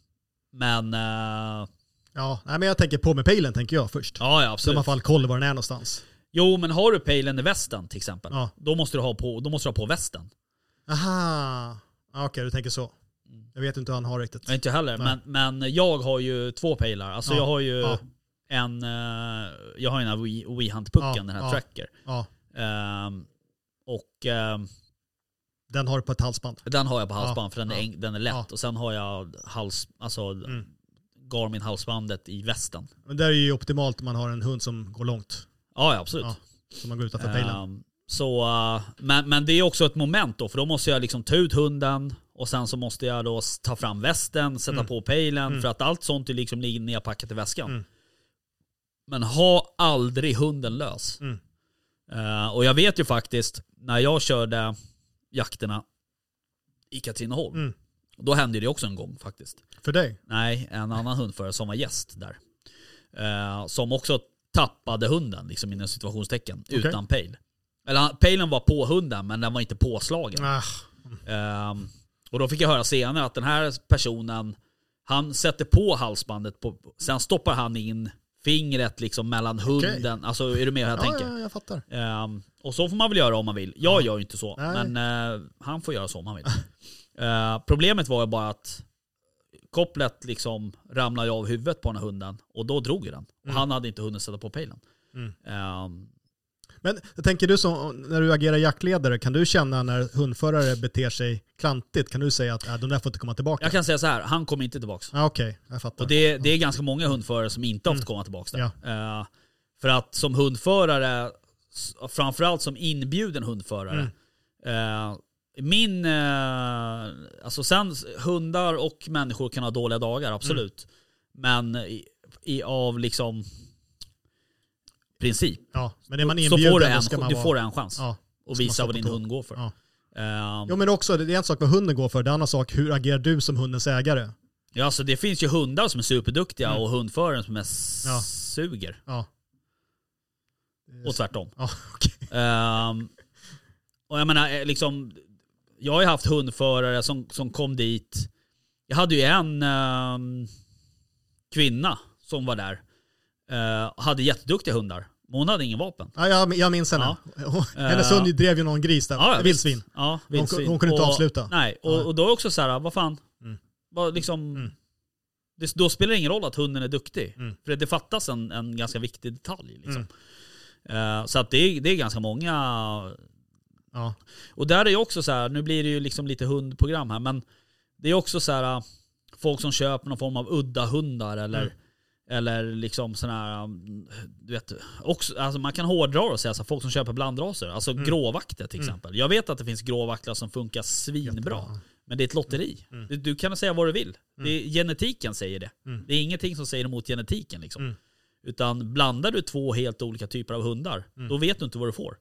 men eh, Ja, nej, men jag tänker på med pejlen tänker jag först. ja, ja Så absolut. i alla fall koll var den är någonstans. Jo men har du pejlen i västen till exempel. Ja. Då, måste du ha på, då måste du ha på västen. Aha, ah, okej du tänker så. Jag vet inte hur han har riktigt. Jag inte heller, Nej. men, men jag har ju två pejlar. Alltså Ja, jag har ju ja. en, eh, jag har ju den här We- WeHunt-pucken, den här tracker. Ehm, och ehm, den har du på ett halsband. den har jag på halsband för den är, den är lätt. Och sen har jag hals, alltså Mm. Garmin-halsbandet i västen. Men det är ju optimalt om man har en hund som går långt. Ja, absolut. Ja, Så man går utanför pejlen. Ehm, Så, eh, men, men det är också ett moment då, för då måste jag liksom ta ut hunden och sen så måste jag då ta fram västen, sätta Mm. på pejlen, för att allt sånt är liksom ligger nedpackat i väskan. Men ha aldrig hunden lös. Mm. Eh, och jag vet ju faktiskt, när jag körde jakterna i Katrineholm, Mm. då hände det också en gång faktiskt. För dig? Nej, en annan hundförare som var gäst där. Eh, som också tappade hunden, liksom inom situationstecken, Okej. utan pejl. Eller pejlen var på hunden, men den var inte påslagen. Ah, Ehm, och då fick jag höra senare att den här personen, han sätter på halsbandet, på, sen stoppar han in fingret liksom mellan hunden. Alltså är du med hur jag ja, tänker? ja, jag fattar. Ehm, och så får man väl göra om man vill. Jag gör ju inte så, Nej. men eh, han får göra så om han vill. Eh, problemet var ju bara att kopplet liksom ramlade av huvudet på den här hunden och då drog den. Och han hade inte hunnit sätta på pejlen. Mm. Ehm, Men tänker du så, när du agerar jaktledare, kan du känna när hundförare beter sig klantigt, kan du säga att äh, de där får inte komma tillbaka? jag kan säga så här, han kommer inte tillbaks. ah, Okej, jag fattar. Och det, det är ganska många hundförare som inte har fått komma tillbaka där. Ja. Eh, för att som hundförare, framförallt som inbjuden hundförare, eh, min, eh, alltså sen hundar och människor kan ha dåliga dagar, absolut. Men i, i, av liksom princip, Ja, men är man så inbjuden får du en, ska man du vara... får en chans. Ja. och visa vad din hund går för. Ja. Eh, Jo men också, det är en sak vad hunden går för, det är en annan sak, hur agerar du som hundens ägare? ja, så det finns ju hundar som är superduktiga Mm. och hundföraren som är Ja. suger. Ja. Och tvärtom. Ja, okej. Ehm, och jag menar, eh, liksom, jag har ju haft hundförare som, som kom dit. Jag hade ju en ehm, kvinna som var där. Uh, hade jätteduktiga hundar. Men hon hade ingen vapen. Ja, jag, jag minns henne. Hennes Eh, hund drev ju någon gris där, Ja, vildsvin. Ja, vildsvin. hon kunde inte och, avsluta. Nej, och, och då är också så här, vad fan. Mm. Vad liksom, Mm. det, då spelar det ingen roll att hunden är duktig. Mm. För det fattas en, en ganska viktig detalj. Liksom. Eh, så att det, är, det är ganska många Ja. och där är ju också så här, nu blir det ju liksom lite hundprogram här, men det är också så här äh, folk som köper någon form av udda hundar eller, Mm. eller liksom sådana här, um, du vet, också, alltså man kan hårdra och säga så här, folk som köper blandraser, alltså Mm. gråvakter till exempel. Jag vet att det finns gråvaktlar som funkar svinbra, Jättebra. men det är ett lotteri. Mm. Du, du kan säga vad du vill. Det är, genetiken säger det. Mm. Det är ingenting som säger emot genetiken liksom. Mm. Utan blandar du två helt olika typer av hundar, Mm. då vet du inte vad du får.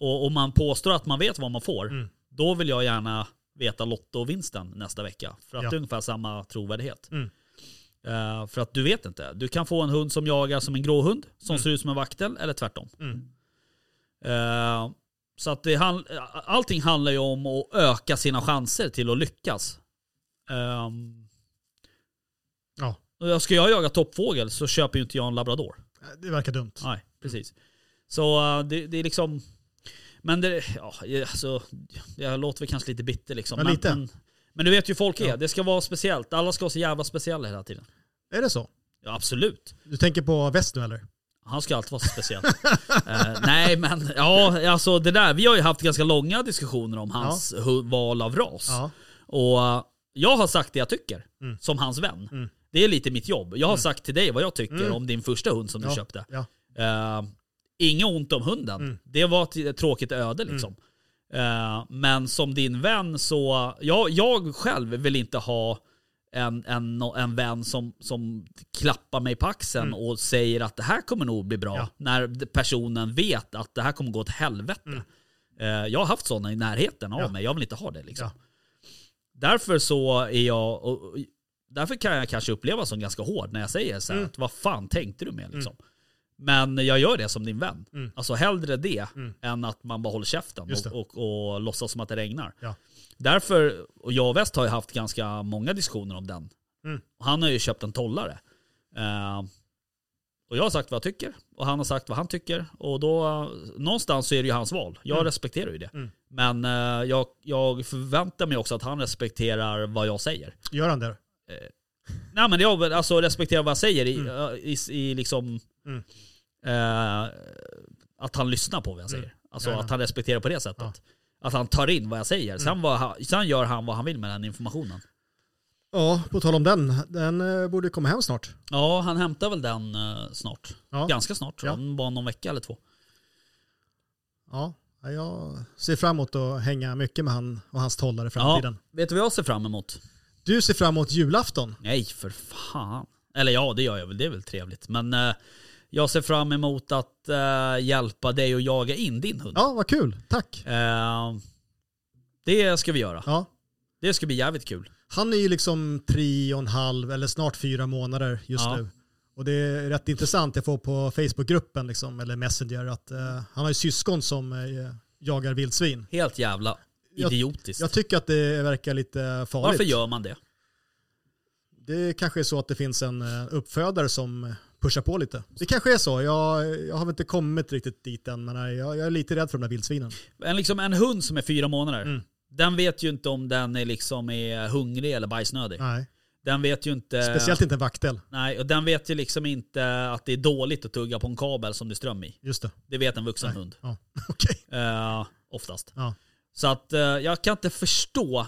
Och om man påstår att man vet vad man får, Mm. då vill jag gärna veta lottovinsten nästa vecka. För att Ja. det är ungefär samma trovärdighet. Mm. Eh, för att du vet inte. Du kan få en hund som jagar som en gråhund, som Mm. ser ut som en vaktel, eller tvärtom. Eh, så att det hand, allting handlar ju om att öka sina chanser till att lyckas. Ehm, Ja. ska jag jaga toppfågel så köper ju inte jag en labrador. Det verkar dumt. Nej, precis. Så eh, det, det är liksom... Men det, ja, alltså, jag låter väl kanske lite bitter liksom. Ja, men, lite. Men, men du vet ju folk är. Ja. Det ska vara speciellt. Alla ska vara så jävla speciella hela tiden. Är det så? Ja, absolut. Du tänker på väst nu eller? Han ska alltid vara så speciell. Eh, nej men, ja alltså det där. Vi har ju haft ganska långa diskussioner om hans hu- val av ras. Ja. Och eh, jag har sagt det jag tycker, Mm. som hans vän. Mm. Det är lite mitt jobb. Jag har sagt till dig vad jag tycker Mm. om din första hund som Ja. du köpte. Ja. Uh, inget ont om hunden. Mm. Det var ett, tråkigt öde liksom. Eh, men som din vän så, jag, jag själv vill inte ha en, en, en vän som, som klappar mig på axeln Mm. och säger att det här kommer nog bli bra. Ja. När personen vet att det här kommer gå åt helvete. Mm. Eh, jag har haft sådana i närheten av Ja. mig, jag vill inte ha det liksom. Ja. Därför så är jag, och, därför kan jag kanske uppleva som ganska hård när jag säger så här, Mm. att vad fan tänkte du med liksom? Men jag gör det som din vän. Mm. Alltså hellre det Mm. än att man bara håller käften och, och, och låtsas som att det regnar. Ja. Därför, och jag och Väst har ju haft ganska många diskussioner om den. Mm. Han har ju köpt en tollare. Eh, och jag har sagt vad jag tycker och han har sagt vad han tycker. Och då, någonstans så är det ju hans val. Jag Mm. respekterar ju det. Mm. Men eh, jag, jag förväntar mig också att han respekterar vad jag säger. Gör han det? Nej men jag alltså respekterar vad jag säger i, Mm. i, i liksom... Eh, att han lyssnar på vad jag säger. Mm. Alltså Ja, ja. att han respekterar på det sättet. Att han tar in vad jag säger. Sen, Mm. vad sen gör han vad han vill med den informationen. Ja, på tal om den. Den eh, borde komma hem snart. Ja, han hämtar väl den eh, snart. Ja. Ganska snart Ja. Bara någon vecka eller två. Ja. Ja, jag ser fram emot att hänga mycket med han och hans tollar i framtiden. Vet du vad jag ser fram emot? Du ser fram emot julafton. Nej, för fan. Eller ja, det gör jag väl. Det är väl trevligt. Men eh, jag ser fram emot att eh, hjälpa dig att jaga in din hund. Ja, vad kul. Tack. Eh, det ska vi göra. Ja. Det ska bli jävligt kul. Han är ju liksom tre och en halv eller snart fyra månader just Ja. nu. Och det är rätt intressant, jag får på Facebookgruppen liksom, eller Messenger att eh, han har ju syskon som eh, jagar vildsvin. Helt jävla Jag- idiotiskt. Jag tycker att det verkar lite farligt. Varför gör man det? Det kanske är så att det finns en eh, uppfödare som pushar på lite. Det kanske är så. Jag, jag har väl inte kommit riktigt dit än, men jag, jag är lite rädd för de där vildsvinen. En, liksom, en hund som är fyra månader, Mm. den vet ju inte om den är, liksom är hungrig eller bajsnödig. Nej. Den vet ju inte... Speciellt inte en vaktel. Nej, och den vet ju liksom inte att det är dåligt att tugga på en kabel som det är ström i. Just det. Det vet en vuxen Nej. hund. Ja. Okej. Eh, oftast. Ja. Så att eh, jag kan inte förstå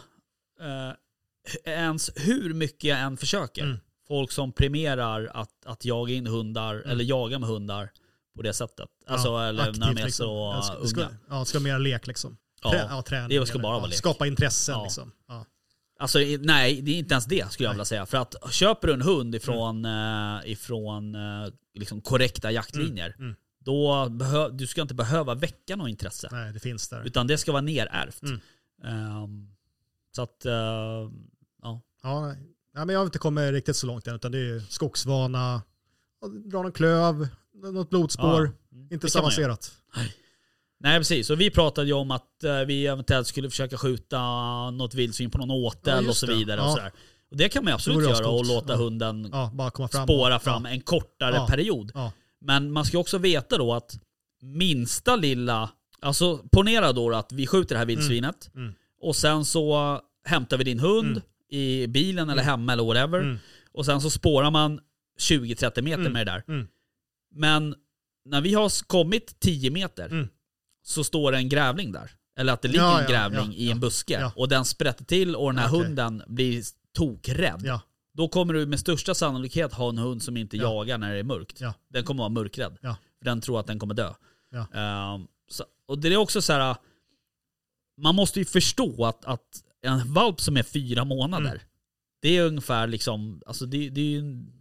eh, ens hur mycket jag än försöker. Mm. Folk som premierar att, att jaga in hundar, eller jaga med hundar på det sättet. Alltså, Ja, eller när aktivt de är liksom. så unga. ska, ja, det ska vara mer lek liksom. Ja, Trä, ja, träning. det ska eller- bara ja, vara lek. Skapa intressen Ja. liksom. Ja. Alltså nej, det är inte ens det skulle jag Nej. vilja säga. För att köper du en hund ifrån, eh, ifrån eh, liksom korrekta jaktlinjer, mm. då behö- du ska inte behöva väcka något intresse. Nej, det finns där. Utan det ska vara nerärvt. Mm. Ehm, så att, eh, ja. Ja, nej. Ja, men jag har inte kommit riktigt så långt än, utan det är skogsvana, dra någon klöv, något blodspår. Ja, Inte det så avancerat. Nej precis, och vi pratade ju om att eh, vi eventuellt skulle försöka skjuta något vildsvin på någon åtel Ja, och så vidare. Och, Ja. sådär. och det kan man absolut göra och låta hunden Ja, fram. spåra fram en kortare period. Men man ska också veta då att minsta lilla, alltså ponera då att vi skjuter det här vildsvinet Mm. och sen så hämtar vi din hund Mm. I bilen eller hemma eller whatever. Mm. Och sen så spårar man 20-30 meter Mm. med det där. Mm. Men när vi har kommit 10 meter Mm. så står det en grävling där. Eller att det ligger Ja, en ja, grävling ja, i en ja, buske. ja. Och den sprätter till och den här Okej. hunden blir tokrädd. Ja, Då kommer du med största sannolikhet ha en hund som inte Ja. jagar när det är mörkt. Ja. Den kommer vara mörkrädd. Ja. För den tror att den kommer dö. Ja. Ehm, så, och det är också så här. Man måste ju förstå att, att en valp som är fyra månader, Mm. det är ungefär liksom, alltså det, det är ju en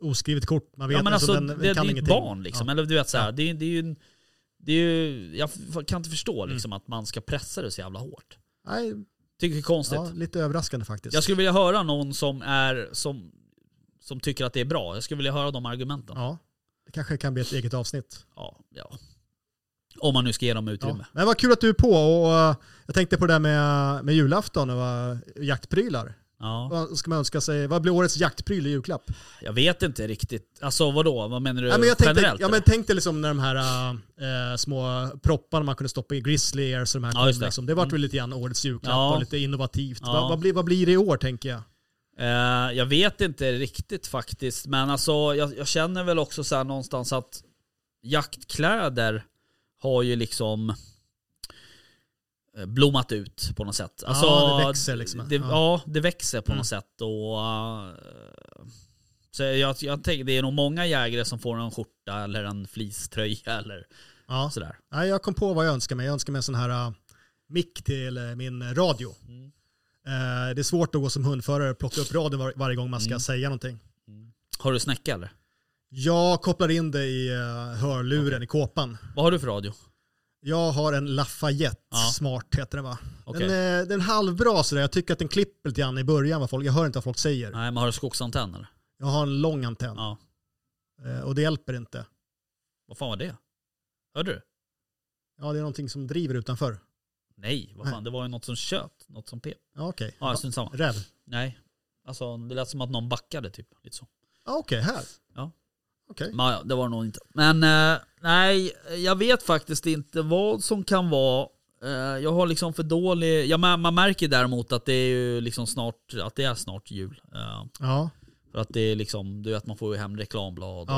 oskrivet kort. Man vet ja, men alltså, alltså, den, det, det kan är ju ett ingenting. barn liksom. Ja. Eller du vet så här, Ja. det, det är ju en, det är ju, jag kan inte förstå Mm. liksom att man ska pressa det så jävla hårt. Nej, Tycker det är konstigt. ja, lite överraskande faktiskt. Jag skulle vilja höra någon som är, som, som tycker att det är bra. Jag skulle vilja höra de argumenten. Ja. Ja, det kanske kan bli ett eget avsnitt. ja. Om man nu ska ge dem Ja. utrymme. Men vad kul att du är på och uh, jag tänkte på det där med, med julafton och uh, jaktprylar. Ja. Vad ska man önska sig? Vad blir årets jaktpryl i julklapp? Jag vet inte riktigt. Alltså vadå? Vad menar du Ja, men jag tänkte, generellt? ja, men tänk dig liksom när de här uh, små propparna man kunde stoppa i Grizzly Airs och de här Ja, det. liksom. Det vart Mm. väl lite grann årets julklapp Ja. och lite innovativt. Ja. Vad, vad, blir, vad blir det i år tänker jag? Eh, jag vet inte riktigt faktiskt. Men alltså jag, jag känner väl också så någonstans att jaktkläder har ju liksom eh, blommat ut på något sätt. Alltså, Ja, det växer liksom. Det, Ja. ja. det växer på Mm. något sätt. Och, eh, så jag, jag tänker det är nog många jägare som får en skjorta eller en fleecetröja eller Ja. sådär. Nej, jag kom på vad jag önskar mig. Jag önskar mig en sån här uh, mick till uh, min radio. Mm. Eh, det är svårt att gå som hundförare och plocka upp radion var, varje gång man ska Mm. säga någonting. Har du snäcka eller? Jag kopplar in det i uh, hörluren i kåpan. Vad har du för radio? Jag har en Lafayette Ja. Smart heter den va? Okej. Den, eh, den är halvbra sådär. Jag tycker att den klipper lite grann i början. Vad folk, jag hör inte vad folk säger. Nej men har du skogsantenn eller? Jag har en lång antenn Ja. eh, och det hjälper inte. Vad fan var det? Hörde du? Ja, det är någonting som driver utanför. Nej, vad fan, det var ju något som tjöt. Något som pep. Ja, okej. Ja, strunt samma. Räv. Nej. Alltså det lät som att någon backade typ. Lite så. Ja, okej, här. Men ja, det var det nog inte. Men eh, nej, jag vet faktiskt inte vad som kan vara. Eh, jag har liksom för dålig... Ja, man, man märker däremot att det är ju liksom snart, att det är snart jul. Eh, Ja, för att det är liksom, du vet man får ju hem reklamblad. och-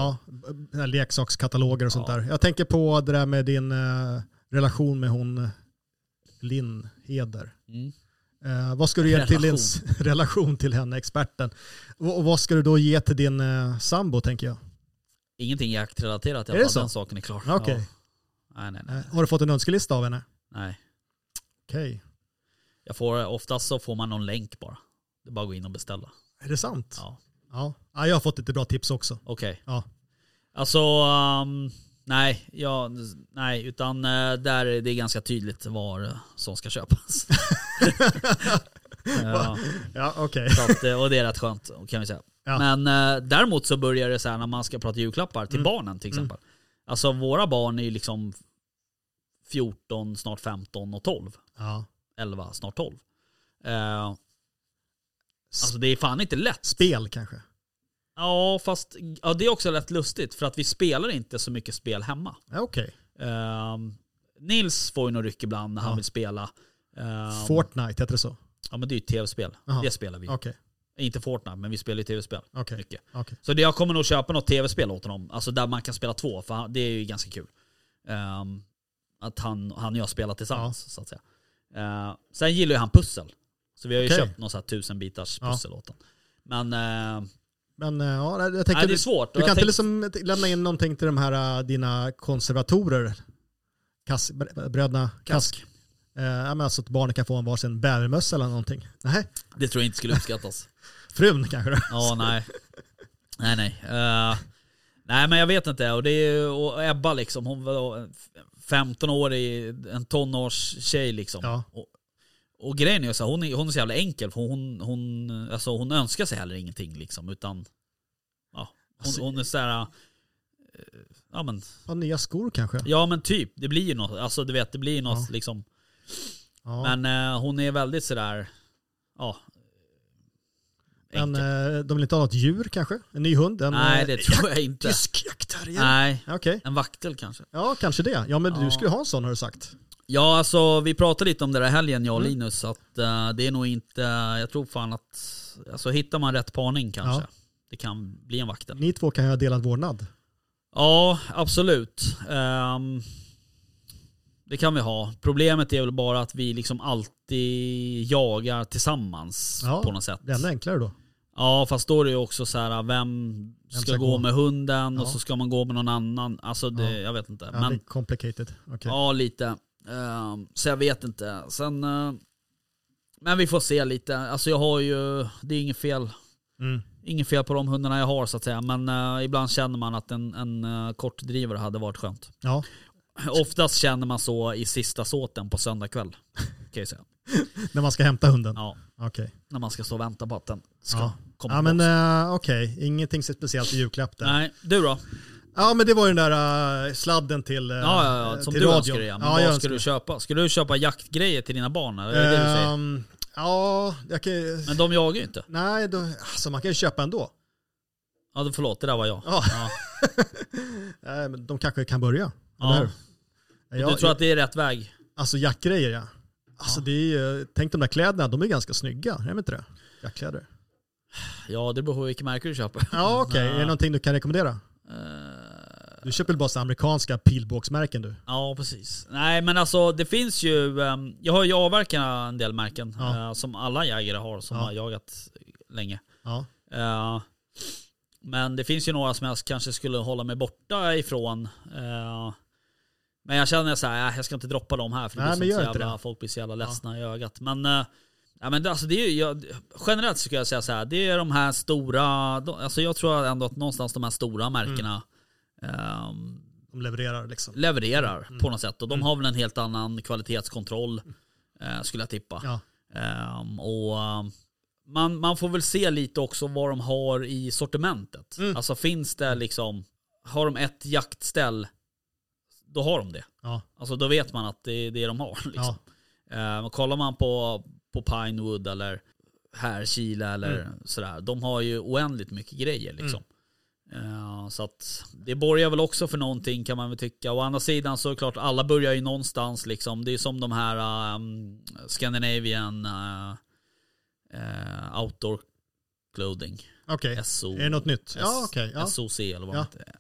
ja. Leksakskataloger och sånt Ja. där. Jag tänker på det där med din eh, relation med hon Linn Heder. Mm. Eh, vad ska du ge till din s- relation till henne, experten? Och, och vad ska du då ge till din eh, sambo tänker jag? Ingenting jaktrelaterat i alla fall, den saken är klar. Okej. Ja. Nej, nej, nej. Har du fått en önskelista av henne? nej. Okej. Jag får, oftast så får man någon länk bara. Det är bara att gå in och beställa. Är det sant? Ja, Ja. ja. Jag har fått lite bra tips också. okej. Ja. Alltså, ehm, nej, ja, nej, utan eh, där är det ganska tydligt var eh, som ska köpas. ja, Ja, okej. att, eh, och det är rätt skönt kan vi säga. Ja. Men eh, däremot så börjar det så här när man ska prata julklappar till Mm. barnen till exempel. Alltså våra barn är ju liksom 14, snart 15 och 12. Ja. 11, snart 12. Eh, alltså det är fan inte lätt. Spel kanske? Ja, fast ja, det är också rätt lustigt för att vi spelar inte så mycket spel hemma. Ja, okej. Ehm, Nils får ju någon ryck ibland när Ja. han vill spela. Ehm, Fortnite, heter det så? ja men det är ju ett tv-spel. Det spelar vi. Okej. Inte Fortnite, men vi spelar ju tv-spel. Okej. Mycket. Okej. Så det, jag kommer nog köpa något tv-spel åt honom. Alltså där man kan spela två, för han, det är ju ganska kul. Ehm, att han, han och jag spelar tillsammans, så att säga. Ehm, sen gillar ju han pussel. Så vi har ju köpt någon sån här tusen bitars Ja. pussel åt honom. Men eh, Men eh, ja, jag tänker... nej, det är svårt. Du Och kan inte liksom lämna in någonting till de här äh, dina konservatorer? Kass, br- bröderna Kask? Eh, alltså att barnen kan få en varsin bävermössa eller någonting? Nej, Det tror jag inte skulle uppskattas. frun kanske då? Ja, nej. Nej, nej. Eh, nej, men jag vet inte. Och, det är, och Ebba liksom, hon var 15 år i en tonårstjej liksom. Ja. Och, och grejen är ju så här, hon är, hon är så jävla enkel för hon, hon, alltså hon önskar sig heller ingenting liksom. Utan, ja. Hon, Alltså- hon är så här, eh, ja men, Ja, nya skor kanske? ja men typ. Det blir ju något, alltså du vet, det blir ju något Ja. liksom. Ja. Men eh, hon är väldigt sådär, ja. Men enkel. eh, de vill inte ha något djur kanske? En ny hund? En, nej eh, det tror jag inte. Tysk jaktterrier? Nej, Okej. en vaktel kanske. Ja, kanske det. Ja, men du skulle ha en sån har du sagt. Ja, alltså vi pratade lite om det där helgen jag och Mm. Linus. Att eh, det är nog inte, jag tror fan att, alltså hittar man rätt parning kanske. Ja. Det kan bli en vaktel. Ni två kan ju ha delad vårdnad. Ja, absolut. Ehm, det kan vi ha. Problemet är väl bara att vi liksom alltid jagar tillsammans Ja, på något sätt. Det är ännu enklare då. Ja, fast då är det ju också så här, vem ska, ska gå, gå? med hunden och Ja. så ska man gå med någon annan. Alltså det, Ja. jag vet inte. Ja, Men, complicated. Okej. Ja, lite. Ehm, så jag vet inte. Sen... eh, men vi får se lite. Alltså jag har ju... Det är inget fel. Mm. Inget fel på de hundarna jag har så att säga. Men eh, ibland känner man att en, en uh, kortdrivare hade varit skönt. Ja. Oftast känner man så i sista såten på söndag kväll. Kan jag säga. När man ska hämta hunden? Ja, Okej. när man ska stå och vänta på att den ska Ja. komma Ja men uh, okej, ingenting speciellt i julklapp där. Nej, du då? Ja men det var ju den där uh, sladden till, uh, Ja, ja, ja. Som till du önskar. Ja. Men ja, vad önskar ska du köpa? Ska du köpa jaktgrejer till dina barn? Eller? Är det det du säger? Ehm, ja, jag kan Men de jagar ju inte. Nej, då, alltså man kan ju köpa ändå. Ja, förlåt. Det där var jag. Ja. Ja. Nej, men de kanske kan börja. Ja. Hur? Du tror att det är rätt väg? Alltså jackgrejer ja. Alltså Ja. det är ju, tänk de där kläderna, de är ganska snygga, är de inte det? Jackkläder. Ja, det beror på vilket märke du köper. Ja okej, är det någonting du kan rekommendera? Eh, Du köper väl bara så amerikanska pilbågsmärken du? Ja, precis. Nej, men alltså det finns ju... ehm, jag har ju avverkat en del märken Ja. eh, som alla jägare har som Ja. har jagat länge. Ja. Eh, men det finns ju några som jag kanske skulle hålla mig borta ifrån. Eh, men jag känner så här, äh, jag ska inte droppa dem här för det Nej, blir så jävla, det. folk blir så jävla ledsna i ögat. Men, eh, ja, men alltså det är ju, jag, generellt skulle jag säga så här, det är de här stora, de, alltså jag tror ändå att någonstans de här stora märkena ehm, De levererar liksom. levererar Mm. på något sätt. Och de har väl en helt annan kvalitetskontroll eh, skulle jag tippa. Ja. Ehm, och um, man, man får väl se lite också vad de har i sortimentet. Mm. Alltså finns det liksom, har de ett jaktställ, då har de det. Ja. Alltså då vet man att det är det de har. Liksom. Ja. Ehm, och kollar man på, på Pinewood eller Härkila eller Mm. sådär, de har ju oändligt mycket grejer liksom. Eh, så att det borgar väl också för någonting kan man väl tycka. Å andra sidan så är det klart, alla börjar ju någonstans liksom. Det är som de här um, Scandinavian uh, uh, Outdoor Clothing. Okej, SO, är det något nytt? Ja okej. ja. SOC eller vad Ja. det är.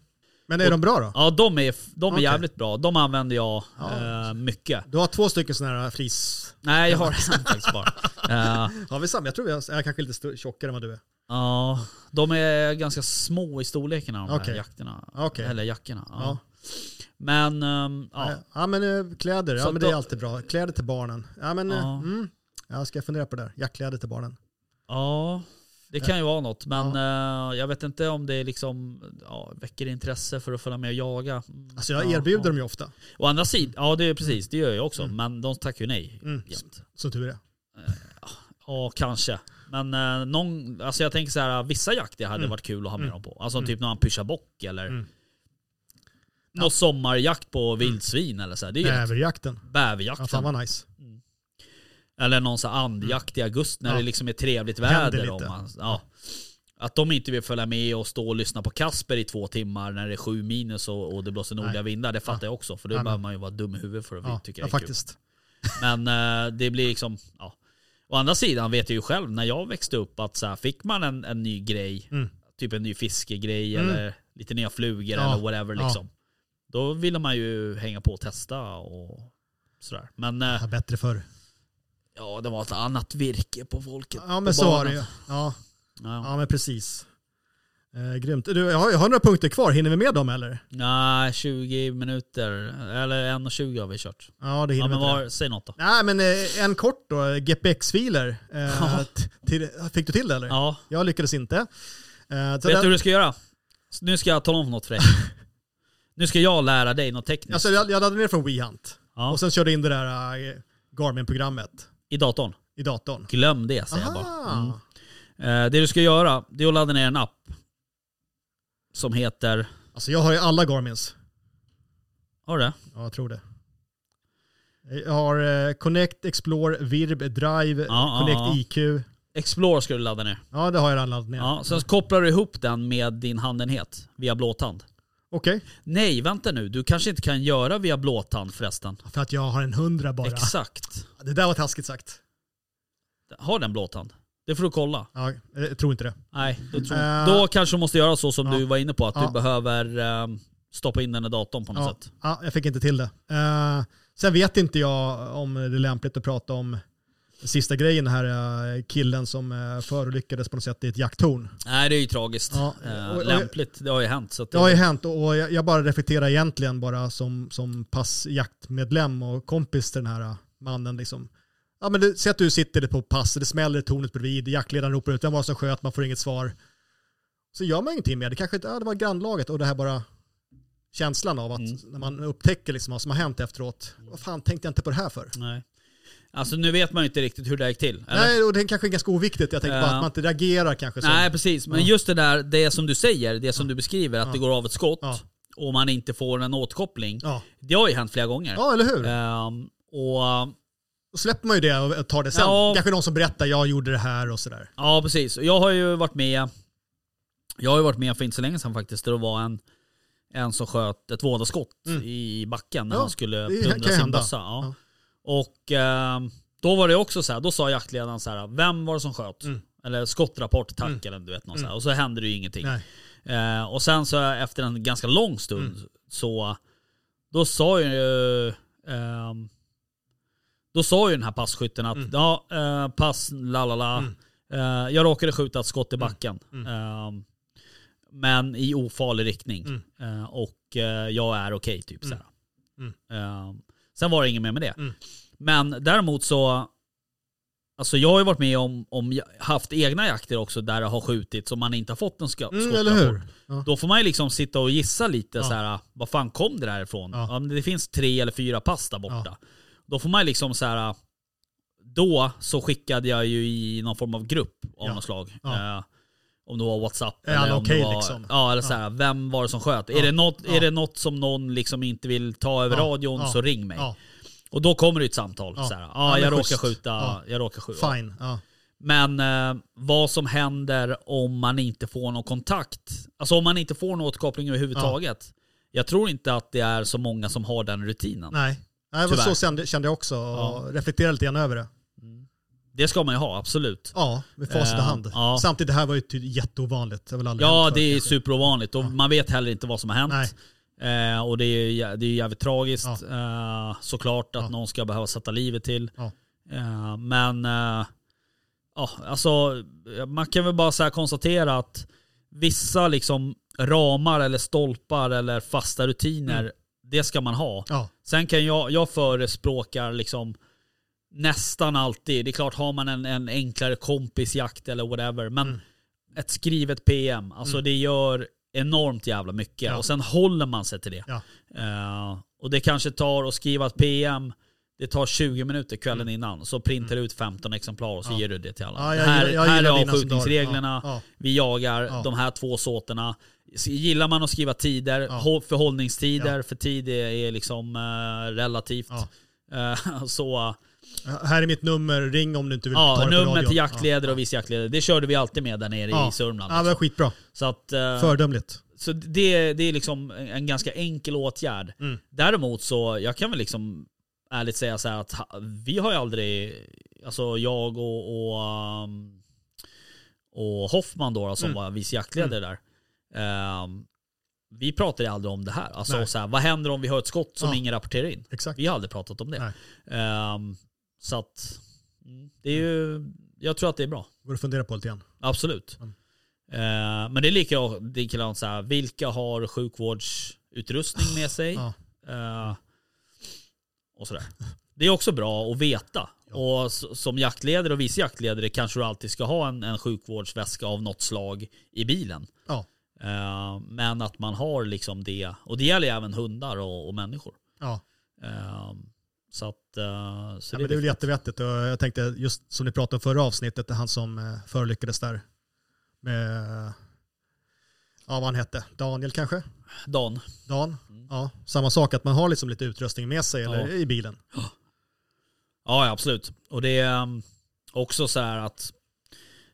Men är de bra då? Ja, de är, de är Okej. jävligt bra. De använder jag Ja. eh, mycket. Du har två stycken sådana här flis... Nej, jag har en faktiskt bara. Eh, Har vi samma? Jag tror vi har, jag är kanske lite tjockare än vad du är. Ja, de är ganska små i storleken de här Okej. jakterna. Okej. Eller jackorna. Ja. Men ehm, Ja. ja, ja men eh, kläder, Så ja men det är alltid bra. Kläder till barnen. Ja men, eh, Ja. mm, jag ska fundera på det där. Jackkläder till barnen. ja, det kan ju vara något. Men eh, jag vet inte om det liksom ja, väcker intresse för att följa med och jaga. Mm, Alltså jag ja, erbjuder ja. dem ju ofta, Å andra sidan, ja det är precis, det gör jag också. Men de tackar ju nej. Mm. jämt. som tur är. Ja, kanske. Men eh, någon, alltså jag tänker så här, vissa jakter hade Mm. varit kul att ha med Mm. dem på. Alltså Mm. typ när man pyschar bock eller Mm. någon sommarjakt på vildsvin eller så. Här. Det är rätt- Bäverjakten. Ja, bäverjakten. fan vad nice. Eller någon så här andjakt i augusti när Ja. det liksom är trevligt väder. Om man, ja. Att de inte vill följa med och stå och lyssna på Kasper i två timmar när det är sju minus och, och det blåser nordliga vindar, det fattar jag också. För då behöver man ju vara dum i huvudet för att Ja, tycka ja det är kul. faktiskt. Men eh, det blir liksom, ja. Å andra sidan vet jag ju själv när jag växte upp att så här, fick man en, en ny grej, Mm. typ en ny fiskegrej Mm. eller lite nya flugor Ja, eller whatever ja. liksom. Då ville man ju hänga på och testa och sådär. Men eh, Ja, bättre förr. Ja, det var ett annat virke på folket. Ja men så var det ju. Ja, Ja. ja men precis. Eh, grymt. Du, jag har, jag har några punkter kvar, hinner vi med dem eller? Nej, 20 minuter. Eller 1.20 har vi kört. Ja det Ja, hinner men vi inte. var, säg något då. Nej men eh, en kort då, GPX-filer. Eh, Ja. till, fick du till det eller? Ja. Jag lyckades inte. Eh, Vet den- du hur du ska göra? Nu ska jag tala om något för dig. nu ska jag lära dig något tekniskt. Alltså jag, jag laddade ner från WeHunt. ja. Och sen körde in det där eh, Garmin-programmet I datorn. i datorn. Glöm det säger jag bara. Aha. Mm. Eh, det du ska göra, det är att ladda ner en app. Som heter... Alltså jag har ju alla Garmins. Har du det? Ja, jag tror det. Jag har eh, Connect, Explore, Virb, Drive, Ja, Connect ja, ja. IQ. Explore ska du ladda ner. Ja, det har jag redan laddat ner. Ja, sen kopplar du ihop den med din handenhet via blåtand. Okej, Nej, vänta nu. Du kanske inte kan göra via blåtand förresten. för att jag har en hundra bara. Exakt. Det där var taskigt sagt. Har den blåtand? Det får du kolla. Ja, jag tror inte det. Nej, då, tror, Eh, då kanske du måste göra så som ja. du var inne på. Att Ja. du behöver ehm, stoppa in den i datorn på något Ja, sätt. ja, jag fick inte till det. Eh, sen vet inte jag om det är lämpligt att prata om sista grejen, här eh, killen som uh, förolyckades på något sätt i ett jakttorn. Nej, det är ju tragiskt. Ja, Eh, och- och- lämpligt. Det har ju hänt. Så att Det har ju hänt och jag jag bara reflekterar egentligen bara som, som passjaktmedlem och kompis till den här mannen. Liksom. Ja, men det, säg att du sitter på pass, det smäller i tornet bredvid, jaktledaren ropar ut vem var det som sköt, man får inget svar. Så gör man ingenting med det. kanske inte, ja, det var grannlaget och det här bara känslan av att Mm. när man upptäcker liksom vad som har hänt efteråt. Vad fan tänkte jag inte på det här för? Nej. Alltså nu vet man ju inte riktigt hur det gick till. Eller? Nej, och det är kanske ganska oviktigt. Jag tänker Ja. att man inte reagerar kanske. Som, Nej precis, men Ja. just det där, det som du säger, det som du beskriver, att Ja. det går av ett skott Ja. och man inte får en återkoppling. Ja. Det har ju hänt flera gånger. ja, eller hur? Ehm, och Då släpper man ju det och tar det sen. Ja. Kanske någon som berättar, jag gjorde det här och sådär. Ja precis. Jag har ju varit med Jag har ju varit med för inte så länge sedan faktiskt. Där det var en, en som sköt ett vådaskott Mm. i backen när Ja, han skulle plundra sin bössa. Och ehm, då var det också så här, då sa jaktledaren så här, vem var det som sköt? Mm. Eller skottrapport, tack Mm. eller du vet något så Mm. här. Och så hände det ju ingenting. Eh, och sen så efter en ganska lång stund Mm. så då sa ju ehm, då sa ju den här passkytten att Mm. ja, eh, pass, la la la. Mm. Eh, jag råkade skjuta ett skott i backen. Mm. Ehm, men i ofarlig riktning. Mm. Eh, och eh, jag är okej typ Mm. så Mm. Sen var det inget mer med det. Mm. Men däremot så Alltså jag har ju varit med om, om haft egna jakter också där det har skjutit som man inte har fått en ska- Mm, skottrapport. Ja. Då får man ju liksom sitta och gissa lite Ja. så här, vad fan kom det där ifrån? Ja. Det finns tre eller fyra pass där borta. Då får man ju liksom så här. Då så skickade jag ju i någon form av grupp av Ja. något slag. Ja. Om det var WhatsApp Är om okej, var, liksom? Ja eller så här, vem var det som sköt? Ja. Är, det något, Ja. är det något som någon liksom inte vill ta över Ja. radion Ja. så ring mig. Ja, Och då kommer det ett samtal. Ja. Så här, ja, Ja, men jag råkar skjuta, Ja. jag råkar skjuta. fine. Ja. Men eh, vad som händer om man inte får någon kontakt, alltså om man inte får någon återkoppling överhuvudtaget. Jag tror inte att det är så många som har den rutinen. Nej, Nej så kände, kände jag också och Ja. reflekterade lite grann över det. Det ska man ju ha, absolut. Ja, med facit i Eh, hand. ja. Samtidigt, det här var ju ty- jätteovanligt. Det väl Ja, det är superovanligt och Ja. man vet heller inte vad som har hänt. Nej. Eh, och det är, jä- det är jävligt tragiskt eh, såklart att Ja. någon ska behöva sätta livet till. Ja. Eh, men ja, alltså, man kan väl bara så konstatera att vissa liksom ramar eller stolpar eller fasta rutiner, Mm. Det ska man ha. Ja, Sen kan jag, jag förespråkar liksom nästan alltid, det är klart har man en, en enklare kompisjakt eller whatever, men Mm. ett skrivet PM, alltså det gör enormt jävla mycket. Ja. Och sen håller man sig till det. ja, Eh, och det kanske tar att skriva ett PM, det tar 20 minuter kvällen innan. Så printar du ut 15 exemplar och så Mm. Ja. ger du det till alla. Ja, jag här gillar- jag här är avskjutningsreglerna. Ja, vi jagar Ja. de här två sorterna. S- Gillar man att skriva tider, förhållningstider, för tid är, liksom eh, relativt. Eh, så Här är mitt nummer, ring om du inte vill ta ja, det på radion. till jaktledare och vice jaktledare, det körde vi alltid med där nere Ja. i Sörmland. Ja, det var skitbra. Så, att, eh, Fördömligt. så det, det är liksom en ganska enkel åtgärd. Mm. Däremot så, jag kan väl liksom ärligt säga så här att vi har ju aldrig, alltså jag och, och, um, och Hoffman då, som Mm. var vice jaktledare där. ehm, vi pratade aldrig om det här. Alltså Nej. så här, vad händer om vi har ett skott som Ja. ingen rapporterar in? Exakt. Vi har aldrig pratat om det. Nej. Så att, mm, det är ju, jag tror att det är bra. Går att fundera på lite grann. Absolut. Mm. Eh, men det är lika- likadant så här, vilka har sjukvårdsutrustning med sig? Ja. Eh, och sådär. Det är också bra att veta. Och s- som jaktledare och vice jaktledare kanske du alltid ska ha en, en sjukvårdsväska av något slag i bilen. Ja. Eh, men att man har liksom det. Och det gäller ju även hundar och, och människor. Ja. Så att... eh, så Ja, men det är väl jättevettigt. Och jag tänkte, just som ni pratade om förra avsnittet, det är han som eh, förolyckades där. Med, ja vad han hette, Daniel kanske? Dan. Dan? Ja, samma sak att man har liksom lite utrustning med sig eller Ja. i bilen. Ja, ja, absolut. Och det är um, också så här att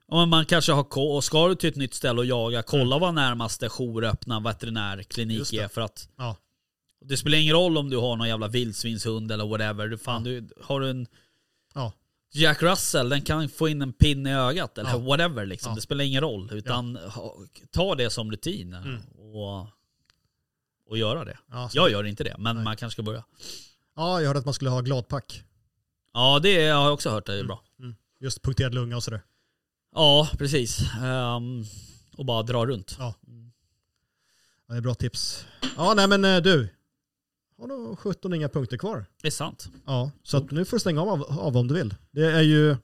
om man kanske har och ska du till ett nytt ställe och jaga, kolla vad närmaste jouröppna veterinärklinik det. är. För att Ja. Det spelar ingen roll om du har någon jävla vildsvinshund eller whatever. Du, fan, du, har du en Ja. Jack Russell, den kan få in en pinne i ögat eller Ja. whatever. Liksom. Ja. Det spelar ingen roll. Utan ta det som rutin Mm. och, och göra det. Ja, Jag gör inte det, men Nej. man kanske ska börja. ja, jag hörde att man skulle ha gladpack. Ja, det har jag också hört. Det är bra. Mm. Just punkterad lunga och sådär. Ja, precis. Ehm, och bara dra runt. Ja. Ja, det är bra tips. Ja, nej men eh, du. Har nog 17 inga punkter kvar. Det är sant. Ja, så att nu får du stänga av, av om du vill. Det är ju,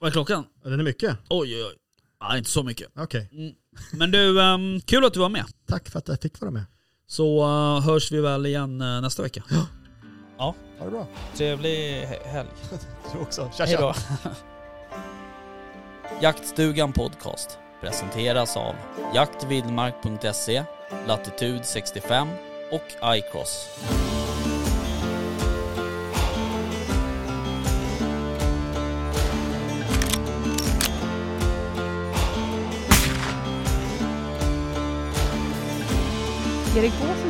Vad är klockan? ja, den är mycket. Oj, oj, oj. Ja, inte så mycket. Okej, Mm. Men du, ehm, kul att du var med. tack för att jag fick vara med. Så eh, hörs vi väl igen eh, nästa vecka. Ha det bra. Trevlig helg. Du också. Tja, Hej tja. då. Jaktstugan Podcast presenteras av jaktvildmark.se, Latitude 65 och iCross. Erik Gåsen